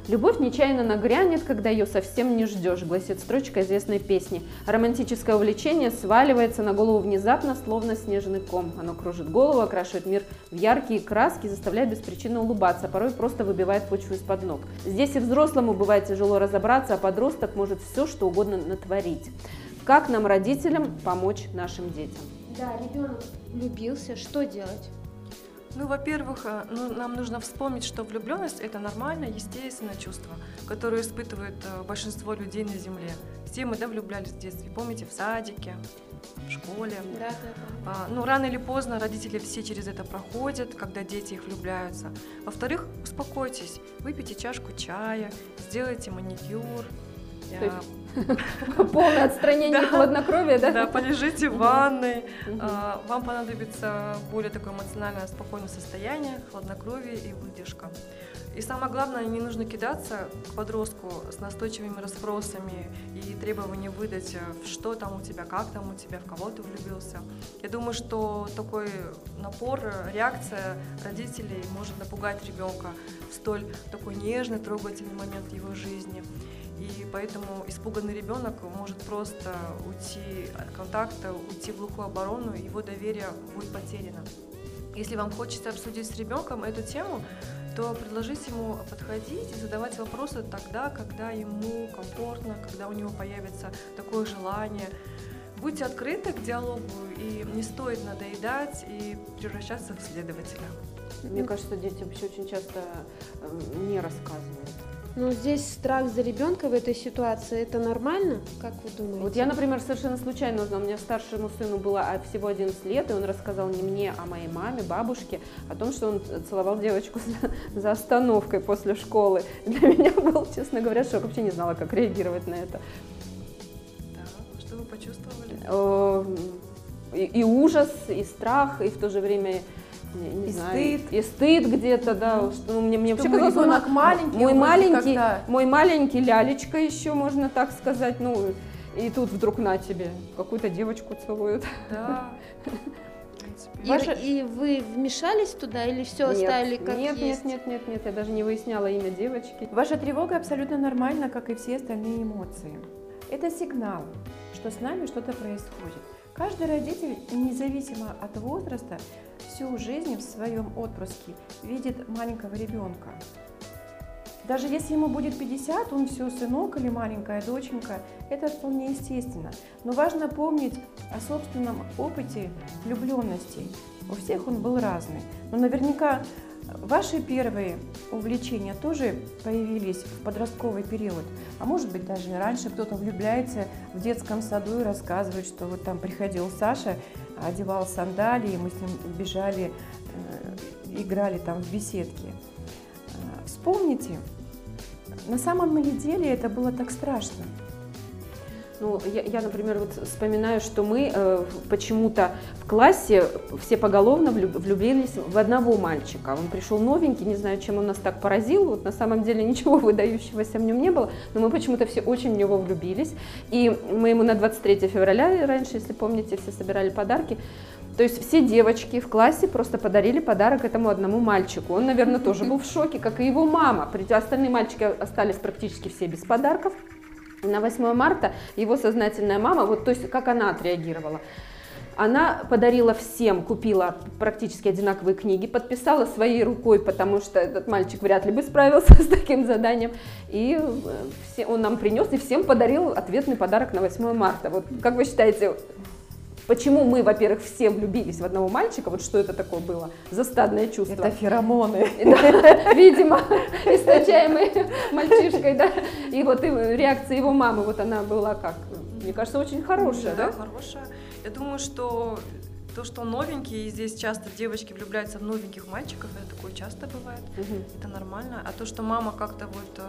Любовь нечаянно нагрянет, когда ее совсем не ждешь, гласит строчка известной песни. Романтическое увлечение сваливается на голову внезапно, словно снежный ком. Оно кружит голову, окрашивает мир в яркие краски, заставляет без причины улыбаться, а порой просто выбивает почву из-под ног. Здесь и взрослому бывает тяжело разобраться, а подросток может все, что угодно натворить. Как нам, родителям, помочь нашим детям? Да, ребенок влюбился, что делать? Ну, во-первых, э, ну, нам нужно вспомнить, что влюбленность это нормальное, естественное чувство, которое испытывает э, большинство людей на Земле. Все мы да, влюблялись в детстве, помните, в садике, в школе. Да, да, да. А, ну, рано или поздно родители все через это проходят, когда дети их влюбляются. Во-вторых, успокойтесь, выпейте чашку чая, сделайте маникюр. То есть [LAUGHS] Полное отстранение да. хладнокровия, да? Да, полежите в ванной. А, вам понадобится более такое эмоционально спокойное состояние, хладнокровие и выдержка. И самое главное, не нужно кидаться к подростку с настойчивыми расспросами и требованием выдать, э, что там у тебя, как там у тебя, в кого ты влюбился. Я думаю, что такой напор, реакция родителей может напугать ребенка в столь такой нежный, трогательный момент его жизни. И поэтому испуганный ребенок может просто уйти от контакта, уйти в глухую оборону, его доверие будет потеряно. Если вам хочется обсудить с ребенком эту тему, то предложите ему подходить и задавать вопросы тогда, когда ему комфортно, когда у него появится такое желание. Будьте открыты к диалогу, и не стоит надоедать и превращаться в следователя. Мне кажется, дети вообще очень часто э, не рассказывают. Ну, здесь страх за ребенка в этой ситуации, это нормально, как вы думаете? Вот я, например, совершенно случайно узнала, у меня старшему сыну было а, всего 11 лет, и он рассказал не мне, а моей маме, бабушке, о том, что он целовал девочку [LAUGHS] за, за остановкой после школы. Для меня был, честно говоря, шок, вообще не знала, как реагировать на это. Да, что вы почувствовали? И, и ужас, и страх, и в то же время не, не и знаю, стыд. И стыд где-то, да. Что, ну, мне, мне вообще казалось, ребенок маленький, мой маленький, мой маленький лялечка еще, можно так сказать, ну, и тут вдруг на тебе, какую-то девочку целуют. Да. [LAUGHS] И, Ваша... и вы вмешались туда или все нет, оставили как нет, есть? Нет, нет, нет, нет, я даже не выясняла имя девочки. Ваша тревога абсолютно нормальна, как и все остальные эмоции. Это сигнал, что с нами что-то происходит. Каждый родитель, независимо от возраста, всю жизнь в своем отпрыске видит маленького ребенка. Даже если ему будет 50, он все сынок или маленькая доченька, это вполне естественно. Но важно помнить о собственном опыте влюбленности. У всех он был разный. Но наверняка Ваши первые увлечения тоже появились в подростковый период, а может быть даже раньше кто-то влюбляется в детском саду и рассказывает, что вот там приходил Саша, одевал сандалии, мы с ним бежали, э, играли там в беседке. Э, вспомните, на самом деле это было так страшно. Ну, я, я, например, вот вспоминаю, что мы э, почему-то в классе все поголовно влюбились в одного мальчика. Он пришел новенький, не знаю, чем он нас так поразил. Вот на самом деле ничего [LAUGHS] выдающегося в нем не было, но мы почему-то все очень в него влюбились. И мы ему на 23 февраля, раньше, если помните, все собирали подарки. То есть все девочки в классе просто подарили подарок этому одному мальчику. Он, наверное, тоже [LAUGHS] был в шоке, как и его мама. Остальные мальчики остались практически все без подарков. На 8 марта его сознательная мама, вот то есть как она отреагировала. Она подарила всем, купила практически одинаковые книги, подписала своей рукой, потому что этот мальчик вряд ли бы справился [LAUGHS] с таким заданием. И э, все, он нам принес и всем подарил ответный подарок на 8 марта. Вот как вы считаете, Почему мы, во-первых, все влюбились в одного мальчика, вот что это такое было, застадное чувство. Это феромоны. [LAUGHS] Да, видимо, источаемые мальчишкой, да. И вот реакция его мамы, вот она была как, мне кажется, очень хорошая, да? Да, хорошая. Я думаю, что то, что он новенький, и здесь часто девочки влюбляются в новеньких мальчиков, это такое часто бывает, Мгм. это нормально. А то, что мама как-то вот э,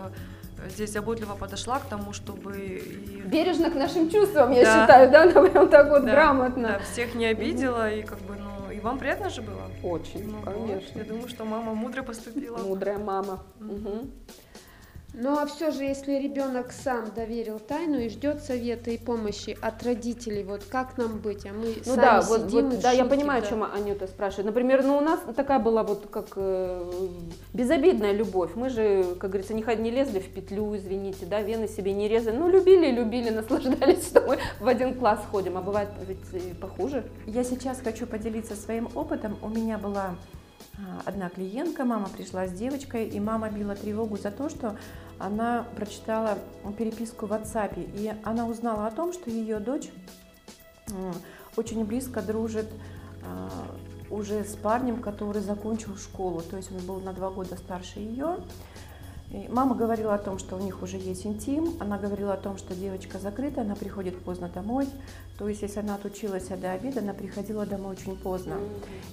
здесь заботливо подошла к тому, чтобы и Бережно к нашим чувствам, я Да. считаю, да, она прям так вот Да, грамотно. да, всех не обидела, и как бы, ну, и вам приятно же было? Очень, Ну вот, конечно. я думаю, что мама мудро поступила. Мудрая мама. Мгм. Ну а все же, если ребенок сам доверил тайну и ждет совета и помощи от родителей, вот как нам быть? А мы Ну сами да, вот, сидим вот, и да, я понимаю, да. о чем Анюта спрашивает. Например, ну у нас такая была вот как э, безобидная любовь. Мы же, как говорится, не, не лезли в петлю, извините, да, вены себе не резали. Ну любили, любили, [LAUGHS] наслаждались, что мы в один класс ходим, а бывает ведь и похуже. Я сейчас хочу поделиться своим опытом. У меня была одна клиентка, мама пришла с девочкой, и мама била тревогу за то, что она прочитала переписку в WhatsApp, и она узнала о том, что ее дочь очень близко дружит а, уже с парнем, который закончил школу, то есть он был на два года старше ее. И мама говорила о том, что у них уже есть интим, она говорила о том, что девочка закрыта, она приходит поздно домой, то есть если она отучилась до обеда, она приходила домой очень поздно.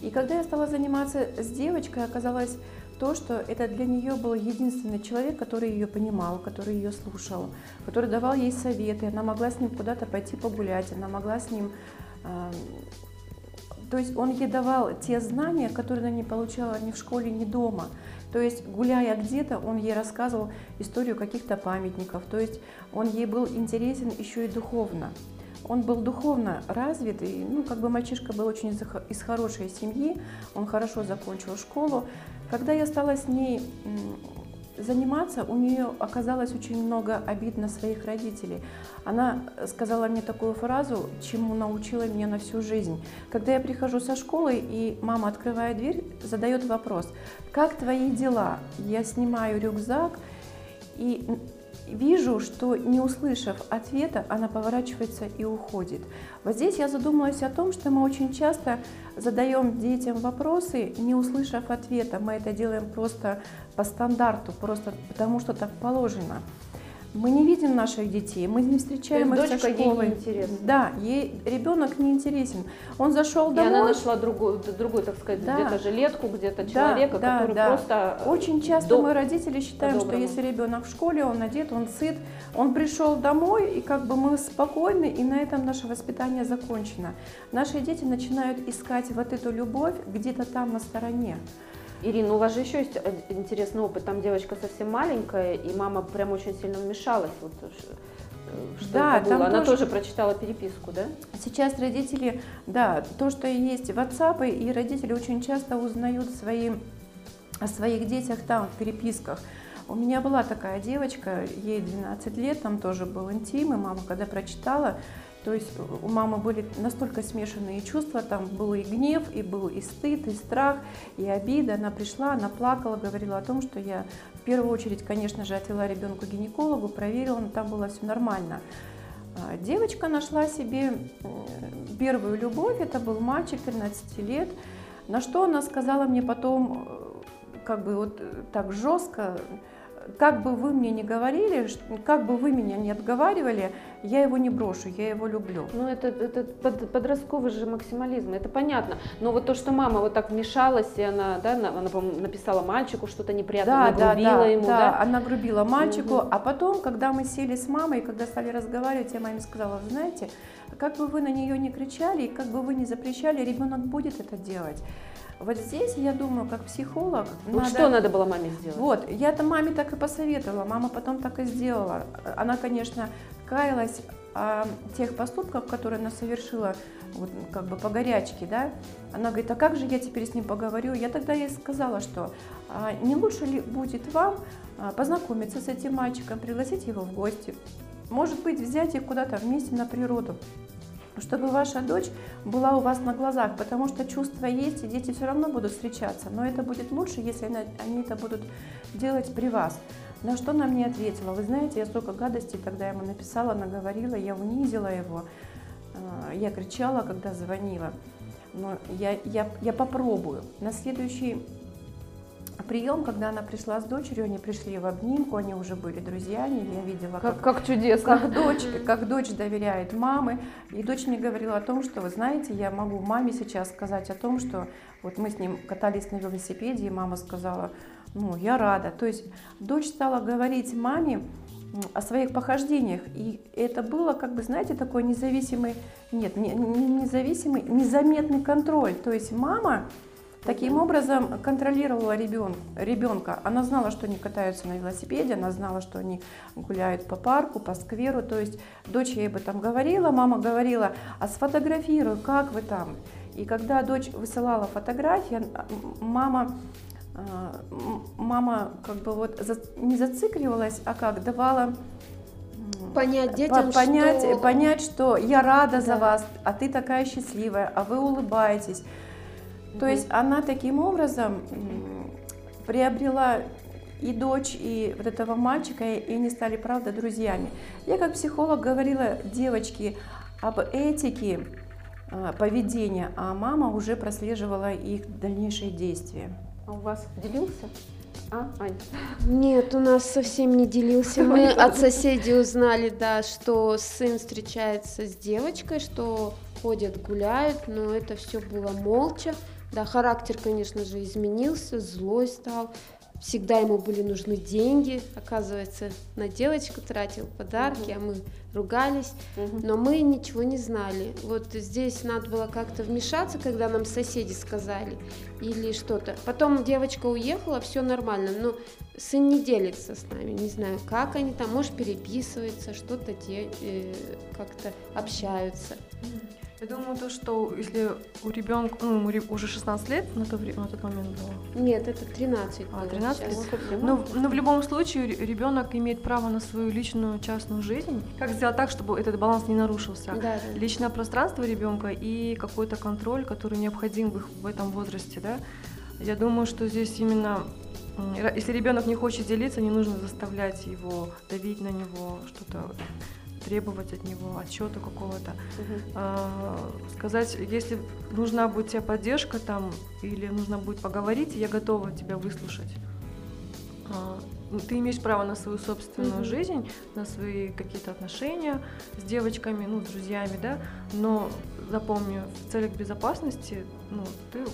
И когда я стала заниматься с девочкой, оказалось то, что это для нее был единственный человек, который ее понимал, который ее слушал, который давал ей советы, она могла с ним куда-то пойти погулять, она могла с ним... То есть он ей давал те знания, которые она не получала ни в школе, ни дома. То есть, гуляя где-то, он ей рассказывал историю каких-то памятников. То есть, он ей был интересен еще и духовно. Он был духовно развит, и, ну, как бы мальчишка был очень из, хо- из хорошей семьи, он хорошо закончил школу. Когда я стала с ней заниматься, у нее оказалось очень много обид на своих родителей. Она сказала мне такую фразу, чему научила меня на всю жизнь. Когда я прихожу со школы, и мама открывает дверь, задает вопрос, как твои дела? Я снимаю рюкзак и вижу, что не услышав ответа, она поворачивается и уходит. Вот здесь я задумалась о том, что мы очень часто задаем детям вопросы, не услышав ответа. Мы это делаем просто по стандарту, просто потому что так положено. Мы не видим наших детей, мы не встречаем То их есть со дочка ей школы. неинтересна. Да, ей ребенок не интересен. Он зашел И домой. она нашла другую, другую, так сказать, Да. где-то жилетку, где-то Да, человека, да, который да. просто... э, Очень часто до- мы, родители, считаем, что если ребенок в школе, он одет, он сыт, он пришел домой, и как бы мы спокойны, и на этом наше воспитание закончено. Наши дети начинают искать вот эту любовь где-то там на стороне. Ирина, у вас же еще есть интересный опыт. Там девочка совсем маленькая, и мама прям очень сильно вмешалась. Вот, э, что Да, это было. там Она тоже- тоже прочитала переписку, да? Сейчас родители, да, то, что есть WhatsApp, и родители очень часто узнают свои, о своих детях там, в переписках. У меня была такая девочка, ей 12 лет, там тоже был интим, и мама, когда прочитала, то есть у мамы были настолько смешанные чувства, там был и гнев, и был и стыд, и страх, и обида. Она пришла, она плакала, говорила о том, что я в первую очередь, конечно же, отвела ребенка к гинекологу, проверила, но там было все нормально. А, Девочка нашла себе первую любовь, это был мальчик 13 лет, на что она сказала мне потом, э, как бы вот э, так жестко, как бы вы мне не говорили, как бы вы меня не отговаривали, я его не брошу, я его люблю. Ну, это, это под- подростковый же максимализм, это понятно. Но вот то, что мама вот так вмешалась, и она, да, на- она, по-моему, написала мальчику что-то неприятное, нагрубила ему, да, да? она грубила мальчику, Мгм. а потом, когда мы сели с мамой, когда стали разговаривать, я маме сказала, «Вы знаете, как бы вы на нее не кричали, и как бы вы не запрещали, ребенок будет это делать. Вот здесь, я думаю, как психолог, Вот что надо было маме сделать? Вот, я это маме так и посоветовала, мама потом так и сделала. Она, конечно, каялась о тех поступках, которые она совершила, вот, как бы по горячке, да. Она говорит, а как же я теперь с ним поговорю? Я тогда ей сказала, что а, не лучше ли будет вам а, познакомиться с этим мальчиком, пригласить его в гости, может быть, взять их куда-то вместе на природу. Чтобы ваша дочь была у вас на глазах, потому что чувства есть, и дети все равно будут встречаться, но это будет лучше, если они, это будут делать при вас. На что она мне ответила? Вы знаете, я столько гадостей тогда ему написала, наговорила, я унизила его, э, я кричала, когда звонила. Но я, я, я попробую. На следующий прием, когда она пришла с дочерью, они пришли в обнимку, они уже были друзьями, я видела, Как, как чудесно. как дочь, как дочь доверяет мамы. И дочь мне говорила о том, что, вы знаете, я могу маме сейчас сказать о том, что вот мы с ним катались на велосипеде, и мама сказала, ну, я рада. То есть дочь стала говорить маме о своих похождениях. И это было, как бы, знаете, такой независимый, нет, не, не независимый, незаметный контроль. То есть мама Таким образом контролировала ребен, ребенка. Она знала, что они катаются на велосипеде, она знала, что они гуляют по парку, по скверу. То есть дочь ей об этом говорила, мама говорила, а сфотографируй, как вы там. И когда дочь высылала фотографии, мама, м- мама как бы вот за- не зацикливалась, а как давала Понять по- детям, понять, что... понять, что я рада за Да. вас, а ты такая счастливая, а вы улыбаетесь. То есть она таким образом приобрела и дочь, и вот этого мальчика, и они стали, правда, друзьями. Я как психолог говорила девочке об этике а, поведения, а мама уже прослеживала их дальнейшие действия. А у вас делился? А, Ань? Нет, у нас совсем не делился. [LAUGHS] Мы от соседей узнали, да, что сын встречается с девочкой, что ходят, гуляют, но это все было молча. Да, характер, конечно же, изменился, злой стал. Всегда ему были нужны деньги, оказывается, на девочку тратил подарки, а мы ругались, но мы ничего не знали. Вот здесь надо было как-то вмешаться, когда нам соседи сказали или что-то. Потом девочка уехала, все нормально, но сын не делится с нами, не знаю, как они там, может, переписываются, что-то де- э, как-то общаются. Я думаю, то, что если у ребенка, ну, ему уже 16 лет на, то на тот момент было, Нет, это 13 А, было 13 сейчас. лет? но, но в любом случае ребенок имеет право на свою личную частную жизнь. Как сделать так, чтобы этот баланс не нарушился? Да, да. Личное пространство ребенка и какой-то контроль, который необходим в, их- в этом возрасте, да. Я думаю, что здесь именно, если ребенок не хочет делиться, не нужно заставлять его, давить на него, что-то требовать от него, отчета какого-то. А, сказать, если нужна будет тебе поддержка там, или нужно будет поговорить, я готова тебя выслушать. А, ну, ты имеешь право на свою собственную Мгм. жизнь, на свои какие-то отношения с девочками, ну, с друзьями, да, но запомни, в целях безопасности, ну, ты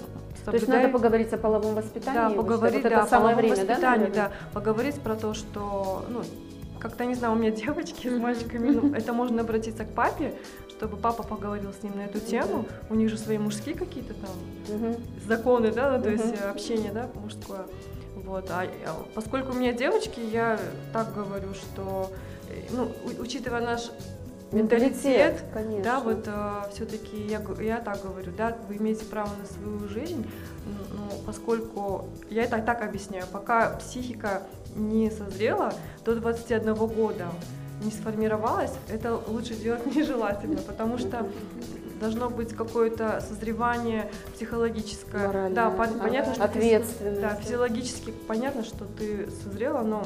То есть надо поговорить о половом воспитании? да, поговорить, вот да, это самое о половом время, да, воспитании, наверное? да, поговорить про то, что, ну, как-то, не знаю, у меня девочки с мальчиками, ну, это можно обратиться к папе, чтобы папа поговорил с ним на эту тему, у них же свои мужские какие-то там законы, да, ну, то есть э, общение, да, мужское. Вот, а, а поскольку у меня девочки, я так говорю, что, э, ну, учитывая наш менталитет, конечно. да, вот все-таки я, я так говорю, да, вы имеете право на свою жизнь, н- ну, поскольку, я это так объясняю, пока психика не созрела до 21 года, не сформировалась, это лучше делать [LAUGHS] нежелательно, потому что должно быть какое-то созревание психологическое. Моральное. Да, пон- понятно, что ты- Ответственность. да, физиологически понятно, что ты созрела, но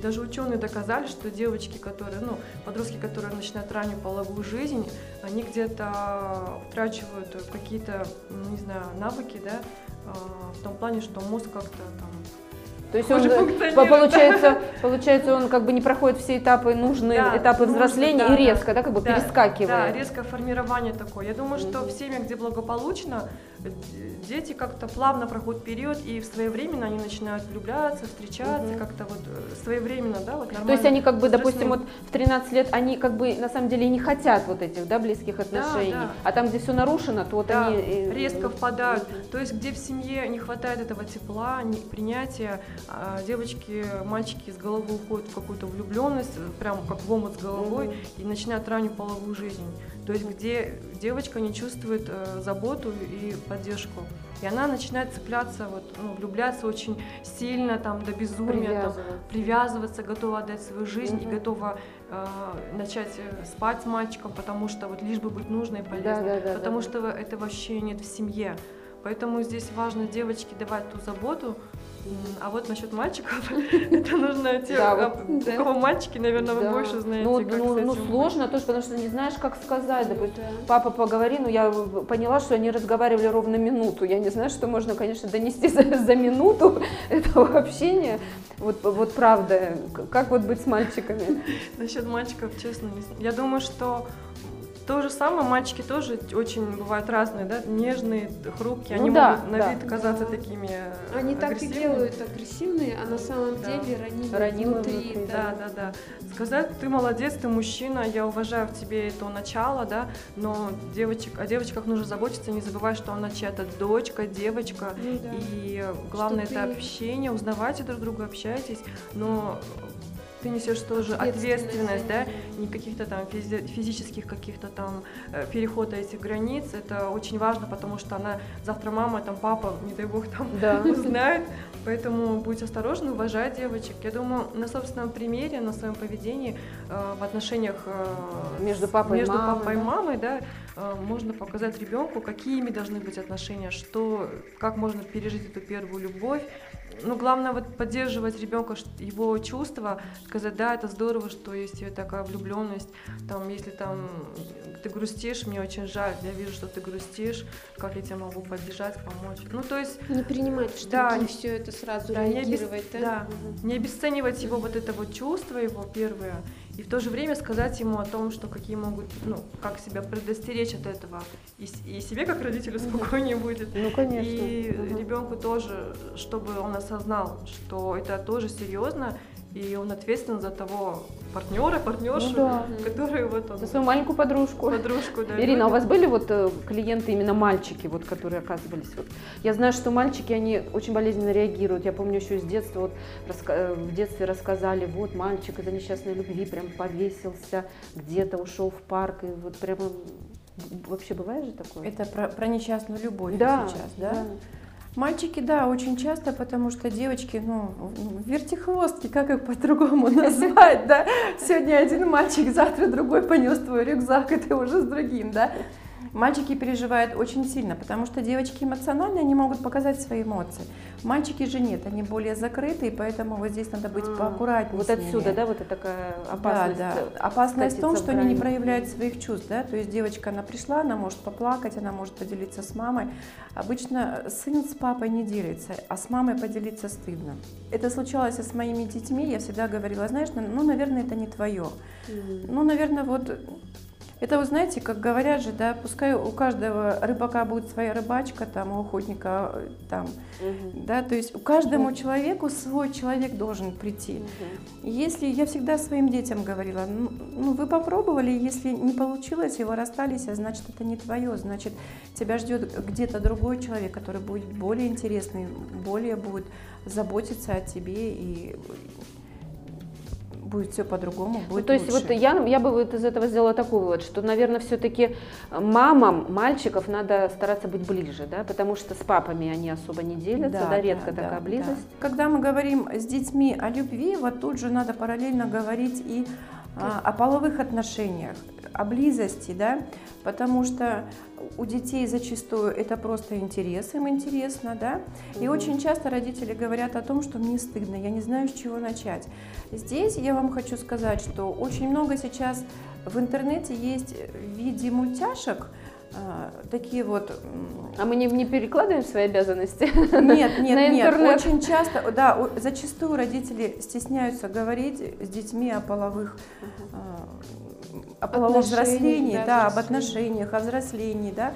даже ученые доказали, что девочки, которые, ну, подростки, которые начинают раннюю половую жизнь, они где-то утрачивают какие-то, м, не знаю, навыки, да, а, в том плане, что мозг как-то там То есть он, хуже э, получается, получается, он как бы не проходит все этапы, нужные Да, этапы нужно, взросления да, и резко, да, да. как бы Да, перескакивает. Да, резкое формирование такое. Я думаю, что в семьях, где благополучно, дети как-то плавно проходят период, и в своевременно они начинают влюбляться, встречаться, Мгм. как-то вот э, своевременно, да, вот нормально. То есть они как бы, допустим, вот в 13 лет, они как бы на самом деле и не хотят вот этих, да, близких отношений. да. А там, где все нарушено, то вот Да, они... э, резко впадают. То есть, где в семье не хватает этого тепла, не- принятия, а девочки, мальчики с головы уходят в какую-то влюбленность, прям как в омут с головой, Мгм. и начинают раннюю половую жизнь. То есть, где девочка не чувствует э, заботу и поддержку. И она начинает цепляться, вот, ну, влюбляться очень сильно, там, до безумия, там, привязываться, готова отдать свою жизнь и готова э, начать э, спать с мальчиком, потому что вот лишь бы быть нужной и полезной, Да, да, да, потому да, что этого вообще нет в семье. Поэтому здесь важно девочке давать ту заботу, а вот насчет мальчиков, [LAUGHS] это нужно те, Да, а, вот, у да. кого мальчики, наверное, вы Да. больше знаете, ну, как ну, ну, сложно тоже, потому что не знаешь, как сказать. Допустим, папа, поговори, ну я поняла, что они разговаривали ровно минуту. Я не знаю, что можно, конечно, донести [LAUGHS] за, за минуту [LAUGHS] этого общения. Вот, вот правда, как вот быть с мальчиками? Насчет мальчиков, честно, не знаю. Я думаю, что то же самое, мальчики тоже очень бывают разные, да, нежные, хрупкие, Ну они да, могут на да. вид казаться такими Они так и агрессивными. делают агрессивные, а на самом Да. деле ранимые Ранимые внутри. внутри, Да, да, да. Сказать, ты молодец, ты мужчина, я уважаю в тебе это начало, да, но девочек, о девочках нужно заботиться, не забывай, что она чья-то дочка, девочка, Ну да. и главное Что это ты- общение, узнавайте друг друга, общайтесь, но ты несешь тоже Ответственность да, не каких-то там физи- физических каких-то там э, перехода этих границ. Это очень важно, потому что она завтра мама, там папа, не дай бог, там Да. [LAUGHS] узнает. Поэтому будьте осторожны, уважать девочек. Я думаю, на собственном примере, на своем поведении э, в отношениях э, Между папой и между мамой, папой и да? мамой, да, э, можно показать ребенку, какими должны быть отношения, что, как можно пережить эту первую любовь. Ну, главное вот поддерживать ребенка, его чувства, сказать, да, это здорово, что есть такая влюбленность, там, если там ты грустишь, мне очень жаль, я вижу, что ты грустишь, как я тебя могу поддержать, помочь. Ну, то есть Не принимать в Да, не- все это сразу да, не, обес- реагировать, да? да, не обесценивать его вот это вот чувство его первое, и в то же время сказать ему о том, что какие могут, ну, как себя предостеречь от этого, и, и себе как родителю спокойнее будет, Ну, конечно. и Мгм. ребенку тоже, чтобы он осознал, что это тоже серьезно, и он ответственен за того партнера, партнершу, Ну да. который вот он, За свою маленькую подружку. подружку, да. Ирина, а у любит. вас были вот э, клиенты именно мальчики, вот, которые оказывались? Вот. Я знаю, что мальчики, они очень болезненно реагируют. Я помню еще из детства, вот, раска- э, в детстве рассказали, вот мальчик из-за несчастной любви прям повесился, где-то ушел в парк, и вот прямо вообще бывает же такое? Это про, про несчастную любовь да, сейчас, да? Мальчики, да, очень часто, потому что девочки, ну, вертихвостки, как их по-другому [LAUGHS] назвать, да? Сегодня один мальчик, завтра другой понес твой рюкзак, и ты уже с другим, да? Мальчики переживают очень сильно, потому что девочки эмоциональные, они могут показать свои эмоции. Мальчики же нет, они более закрытые, поэтому вот здесь надо быть А, поаккуратнее. Вот отсюда, да, вот это такая опасность. Да, э, да. Опасность в том, что они не проявляют своих чувств, да, то есть девочка, она пришла, она может поплакать, она может поделиться с мамой. Обычно сын с папой не делится, а с мамой поделиться стыдно. Это случалось и с моими детьми, я всегда говорила, знаешь, ну, ну, наверное, это не твое. Ну, наверное, вот это, вы знаете, как говорят же, да, пускай у каждого рыбака будет своя рыбачка, там, у охотника э, там, Мгм. да, то есть у каждому человеку свой человек должен прийти. Мгм. Если я всегда своим детям говорила, ну, ну, вы попробовали, если не получилось, и вы расстались, а значит это не твое, значит тебя ждет где-то другой человек, который будет более интересный, более будет заботиться о тебе и будет все по-другому, Ну, будет то есть лучше. вот я, я бы вот из этого сделала такой вывод, что, наверное, все-таки мамам мальчиков надо стараться быть ближе, да, потому что с папами они особо не делятся, да, редко да, такая да, близость. да. Когда мы говорим с детьми о любви, вот тут же надо параллельно говорить и а, о половых отношениях, о близости, да, потому что у детей зачастую это просто интерес, им интересно, да, и очень часто родители говорят о том, что мне стыдно, я не знаю, с чего начать. Здесь я вам хочу сказать, что очень много сейчас в интернете есть в виде мультяшек, а, такие вот А мы не, не перекладываем свои обязанности? нет, [LAUGHS] нет, на нет. интернет? Очень часто, да, зачастую родители стесняются говорить с детьми о половых, а, о Отношениях, взрослении, да, да, об отношениях, о взрослении, да.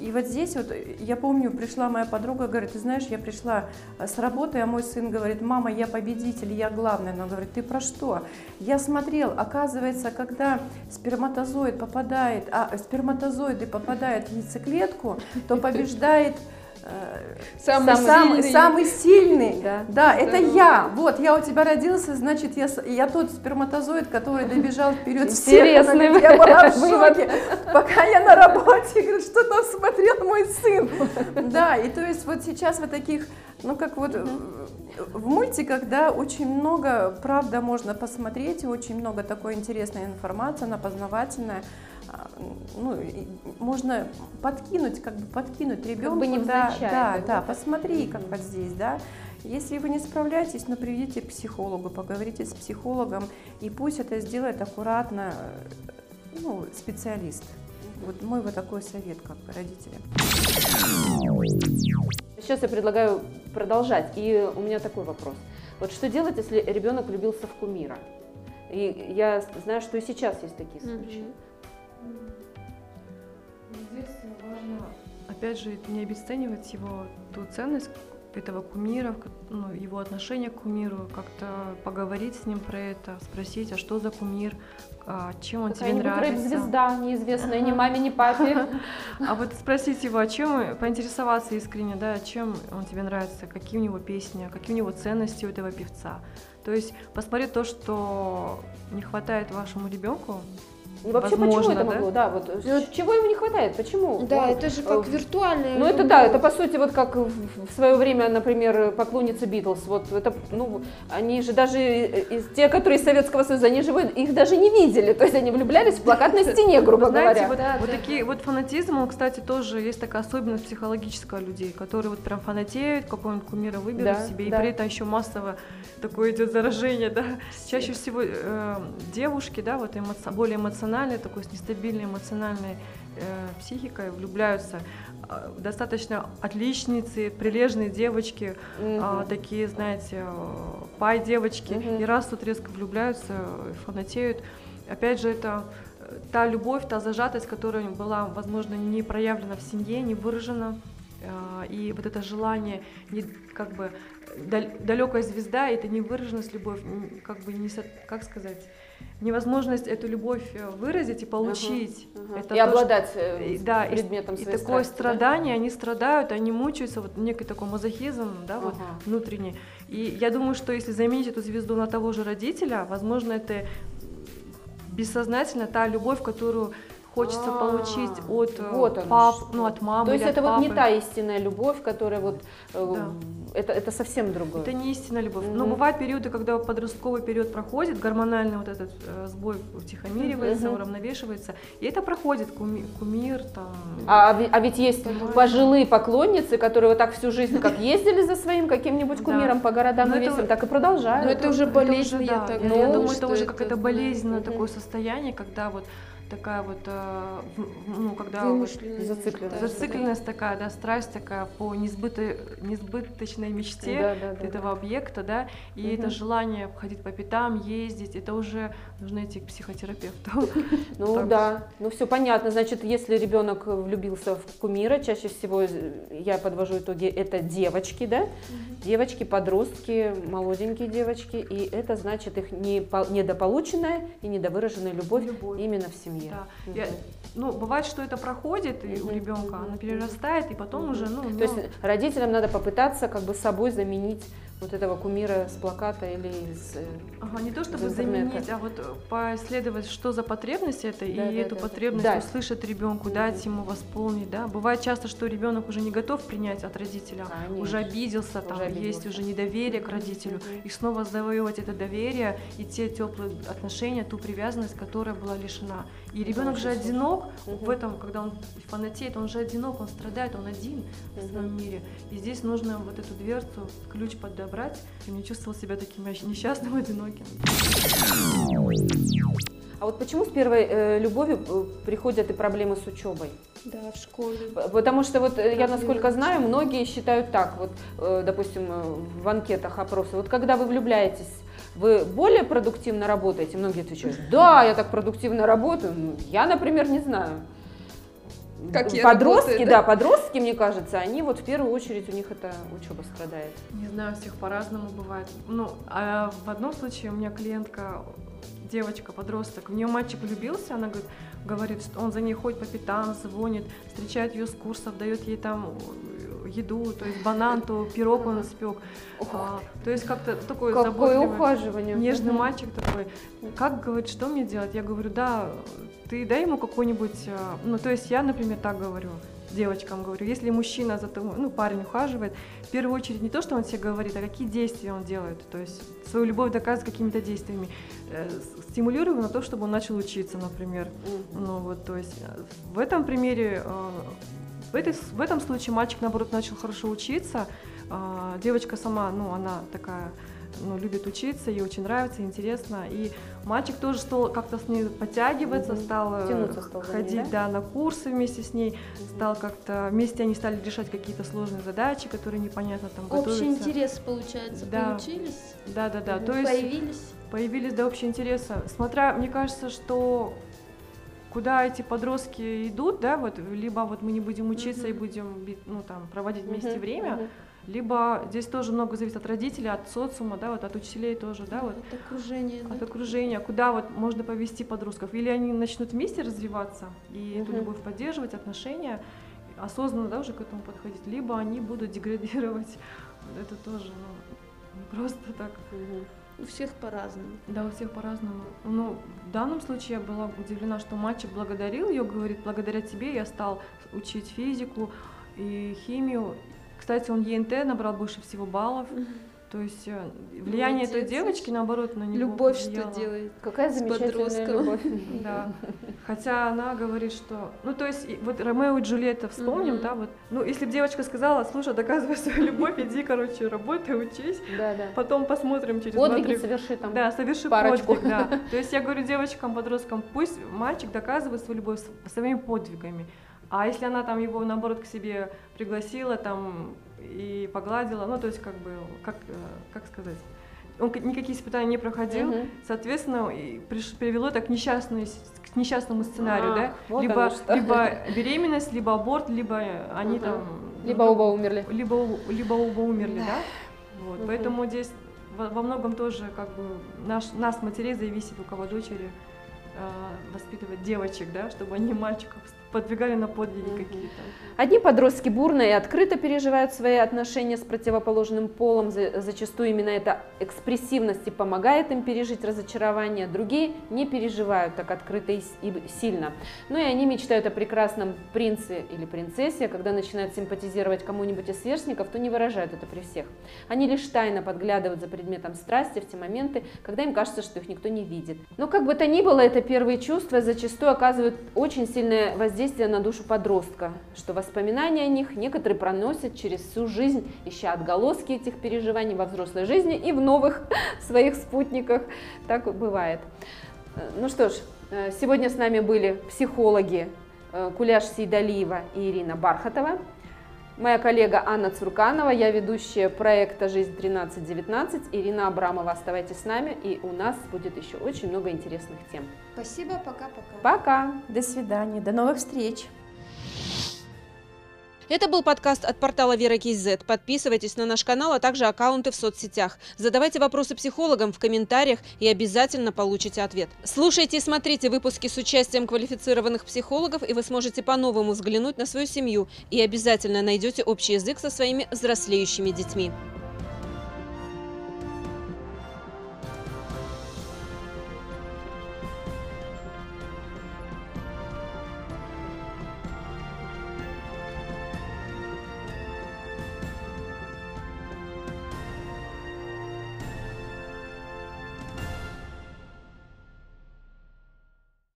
И вот здесь вот, я помню, пришла моя подруга, говорит, ты знаешь, я пришла с работы, а мой сын говорит, мама, я победитель, я главная. Она говорит, ты про что? Я смотрел, оказывается, когда сперматозоид попадает, а сперматозоиды попадают в яйцеклетку, то [LAUGHS] побеждает э, Самый самый, сильный. самый сильный. Да. Да, это Здорово. я. Вот, я у тебя родился, значит, я, я тот сперматозоид, который добежал вперед всех. Интересный говорит, Я была в шоке, пока я на работе, говорит, что там смотрел мой сын. Да, и то есть вот сейчас вот таких, ну как вот э, в мультиках, да, очень много, правда, можно посмотреть, очень много такой интересной информации, она познавательная. А, Ну, можно подкинуть, как бы подкинуть ребенку. да, да, как бы, да, так. посмотри, как вот здесь, да. Если вы не справляетесь, ну, приведите к психологу, поговорите с психологом, и пусть это сделает аккуратно э, ну, специалист. Вот мой вот такой совет, как родителям. Сейчас я предлагаю продолжать. И у меня такой вопрос. Вот что делать, если ребенок влюбился в кумира? И я знаю, что и сейчас есть такие случаи. Здесь важно, опять же, не обесценивать его ту ценность этого кумира, ну, его отношение к кумиру, как-то поговорить с ним про это, спросить, а что за кумир, а, чем он тебе нравится. рэп-звезда неизвестная ни маме, ни папе. [LAUGHS] А вот спросить его, о чем, поинтересоваться искренне, да, чем он тебе нравится, какие у него песни, какие у него ценности у этого певца. То есть посмотреть то, что не хватает вашему ребенку. И вообще, почему Возможно, это да? могло? Да, вот э, чего ему не хватает? Почему? Да, Он, это же как э, виртуальная Ну это да, это по сути вот как в свое время, например, поклонницы Битлз. Вот это, ну, они же даже э, из те, которые из Советского Союза, они же их даже не видели. То есть они влюблялись в плакат на стене, грубо Знаете, говоря. вот, вот такие вот фанатизм, он, кстати, тоже есть такая особенность психологическая людей, которые вот прям фанатеют, какого-нибудь кумира выберут Да, себе, и да. при этом еще массово такое идет заражение, да. Чаще всего э, девушки, да, вот эмо- более эмоциональные, такой с нестабильной эмоциональной э, психикой влюбляются э, достаточно отличницы, прилежные девочки, а, такие, знаете, э, пай девочки, Мгм. и раз тут резко влюбляются, э, фанатеют. Опять же, это э, та любовь, та зажатость, которая была, возможно, не проявлена в семье, не выражена. А, И вот это желание, не, как бы далекая звезда, это не выраженность любовь, как бы не, как сказать, невозможность эту любовь э, выразить и получить. ага. Это И то, обладать, что- э, и- да, и- предметом и, своей такое страсти, да? страдание, они страдают, они мучаются, вот некий такой мазохизм, да, вот Ага. внутренний. И я думаю, что если заменить эту звезду на того же родителя, возможно, это бессознательно та любовь, которую хочется А, получить от вот пап, что. ну от мамы. То есть это от вот не та истинная любовь, которая вот э, Да. это, это совсем другое. Это не истинная любовь. Но Мгм. бывают периоды, когда подростковый период проходит, гормональный вот этот э, сбой утихомиривается, Мгм. уравновешивается, и это проходит куми- кумир там. А, ве- а ведь есть Понимаете? пожилые поклонницы, которые вот так всю жизнь как [LAUGHS] ездили за своим каким-нибудь Да. кумиром по городам Но и весям, так и продолжают. Ну, это уже Это болезнь, уже, я думаю, это уже да. болезненное такое состояние, когда вот такая вот, э, ну, когда вот Вымышленность. Зацикленность. да, зацикленность такая, да, страсть такая по несбытой, несбыточной мечте Да, да, да, этого объекта, да, и Мгм. это желание ходить по пятам, ездить, это уже нужно идти к психотерапевту. [LAUGHS] Ну Так. да, ну все понятно. Значит, если ребенок влюбился в кумира, чаще всего э, я подвожу итоги, это девочки, да? Девочки, подростки, молоденькие девочки, и это значит их не по- недополученная и недовыраженная любовь, Любовь. именно в семье. Да. Мгм. Я- ну, бывает, что это проходит и у ребенка, она перерастает, и потом уже, ну, То ну, есть родителям надо попытаться как бы собой заменить вот этого кумира с плаката или из... э, Ага, не то чтобы заменить, а вот э, поисследовать, что за потребность это, и Да, да, эту да. потребность Да. услышать ребенку, дать ему восполнить, да. Бывает часто, что ребенок уже не готов принять от родителя, Конечно. уже обиделся, там Уже есть обиделся. уже недоверие к родителю, и снова завоевывать это доверие и те теплые отношения, ту привязанность, которая была лишена. И ребенок же одинок Мгм. в этом, когда он фанатеет, он же одинок, он страдает, он один в своем мире. И здесь нужно вот эту дверцу, ключ подобрать, и не чувствовал себя таким несчастным, [LAUGHS] одиноким. А вот почему с первой э, любовью э, приходят и проблемы с учебой? Да, в школе. Потому что вот э, я Проблемы насколько с знаю, многие считают так, вот, э, допустим, э, в анкетах опросы, вот когда вы влюбляетесь, вы более продуктивно работаете? Многие отвечают, да, я так продуктивно работаю. Ну, Я, например, не знаю. Как я подростки, работаю, да? да? подростки, мне кажется, они вот в первую очередь у них это учеба страдает. Не знаю, у всех по-разному бывает. Ну, а в одном случае у меня клиентка, девочка, подросток, в нее мальчик влюбился, она говорит, говорит, что он за ней ходит по пятам, звонит, встречает ее с курсов, дает ей там еду, то есть банан, то пирог он испек. А, то есть как-то такой Какое ухаживание. нежный мальчик такой. Как, говорит, что мне делать? Я говорю, да, ты дай ему какой-нибудь, а, ну, то есть я, например, так говорю, девочкам говорю, если мужчина за тобой, ну, парень ухаживает, в первую очередь не то, что он тебе говорит, а какие действия он делает, то есть свою любовь доказывает какими-то действиями. Э, Стимулирую его на то, чтобы он начал учиться, например. Ну, вот, то есть э, в этом примере, э, в, этой, в этом случае мальчик, наоборот, начал хорошо учиться, девочка сама, ну, она такая, ну, любит учиться, ей очень нравится, интересно, и мальчик тоже стал как-то с ней подтягиваться, Мгм. стал э, Тянуться стал за ней, ходить, да? да, на курсы вместе с ней, стал как-то, вместе они стали решать какие-то сложные задачи, которые непонятно там Общий готовиться. интерес, получается, Да. получились? Да, да, да. То есть Появились? Появились, да, общие интересы. Смотря, мне кажется, что куда эти подростки идут, да, вот, либо вот мы не будем учиться и будем, ну, там, проводить вместе Мгм, время, мгм. Либо здесь тоже много зависит от родителей, от социума, да, вот от учителей тоже, да, вот. От окружения, От да? окружения, куда вот можно повести подростков. Или они начнут вместе развиваться и эту Мгм. любовь поддерживать, отношения, осознанно, да, уже к этому подходить, либо они будут деградировать. Это тоже, ну, не просто так. У всех по-разному. Да, у всех по-разному. Ну, в данном случае я была удивлена, что мальчик благодарил ее, говорит, благодаря тебе я стал учить физику и химию. Кстати, он ЕНТ набрал больше всего баллов. То есть э, влияние этой Молодец. девочки, наоборот, на него Любовь что повлияло. делает? Какая с замечательная любовь. [LAUGHS] Да. Хотя она говорит, что... Ну, то есть, вот Ромео и Джульетта вспомним, да, вот. Ну, если бы девочка сказала, слушай, доказывай свою любовь, [LAUGHS] иди, короче, работай, учись. Да, да. Потом посмотрим через Подвиги два-три... соверши там Да, соверши парочку. подвиг, да. [LAUGHS] То есть я говорю девочкам, подросткам, пусть мальчик доказывает свою любовь своими подвигами. А если она там его, наоборот, к себе пригласила там и погладила, ну, то есть как бы, как, э, как сказать, он никакие испытания не проходил, Мгм. соответственно, и приш- привело это к, несчастной к несчастному сценарию, Ах, да? вот либо, либо [LAUGHS] беременность, либо аборт, либо они Мгм. там... Либо ну, оба умерли. Либо, либо оба умерли, да? Вот, Мгм. Поэтому здесь во, во многом тоже как бы наш, нас, матерей, зависит, у кого дочери э, воспитывать девочек, да, чтобы они мальчиков подвигали на подвиги какие-то. Одни подростки бурно и открыто переживают свои отношения с противоположным полом, за- зачастую именно эта экспрессивность и помогает им пережить разочарование, другие не переживают так открыто и сильно. Ну и они мечтают о прекрасном принце или принцессе, а когда начинают симпатизировать кому-нибудь из сверстников, то не выражают это при всех. Они лишь тайно подглядывают за предметом страсти в те моменты, когда им кажется, что их никто не видит. Но как бы то ни было, это первые чувства зачастую оказывают очень сильное воздействие на душу подростка, что воспоминания о них некоторые проносят через всю жизнь, ища отголоски этих переживаний во взрослой жизни и в новых [LAUGHS] своих спутниках. Так бывает. Э, Ну что ж, э, сегодня с нами были психологи э, Куляш Сейдалиева и Ирина Бархатова. Моя коллега Анна Цурканова, я ведущая проекта «Жизнь 1319». Ирина Абрамова, оставайтесь с нами, и у нас будет еще очень много интересных тем. Спасибо, пока-пока. Пока! До свидания, до новых встреч. Это был подкаст от портала Вера Кейзет. Подписывайтесь на наш канал, а также аккаунты в соцсетях. Задавайте вопросы психологам в комментариях и обязательно получите ответ. Слушайте и смотрите выпуски с участием квалифицированных психологов, и вы сможете по-новому взглянуть на свою семью и обязательно найдете общий язык со своими взрослеющими детьми.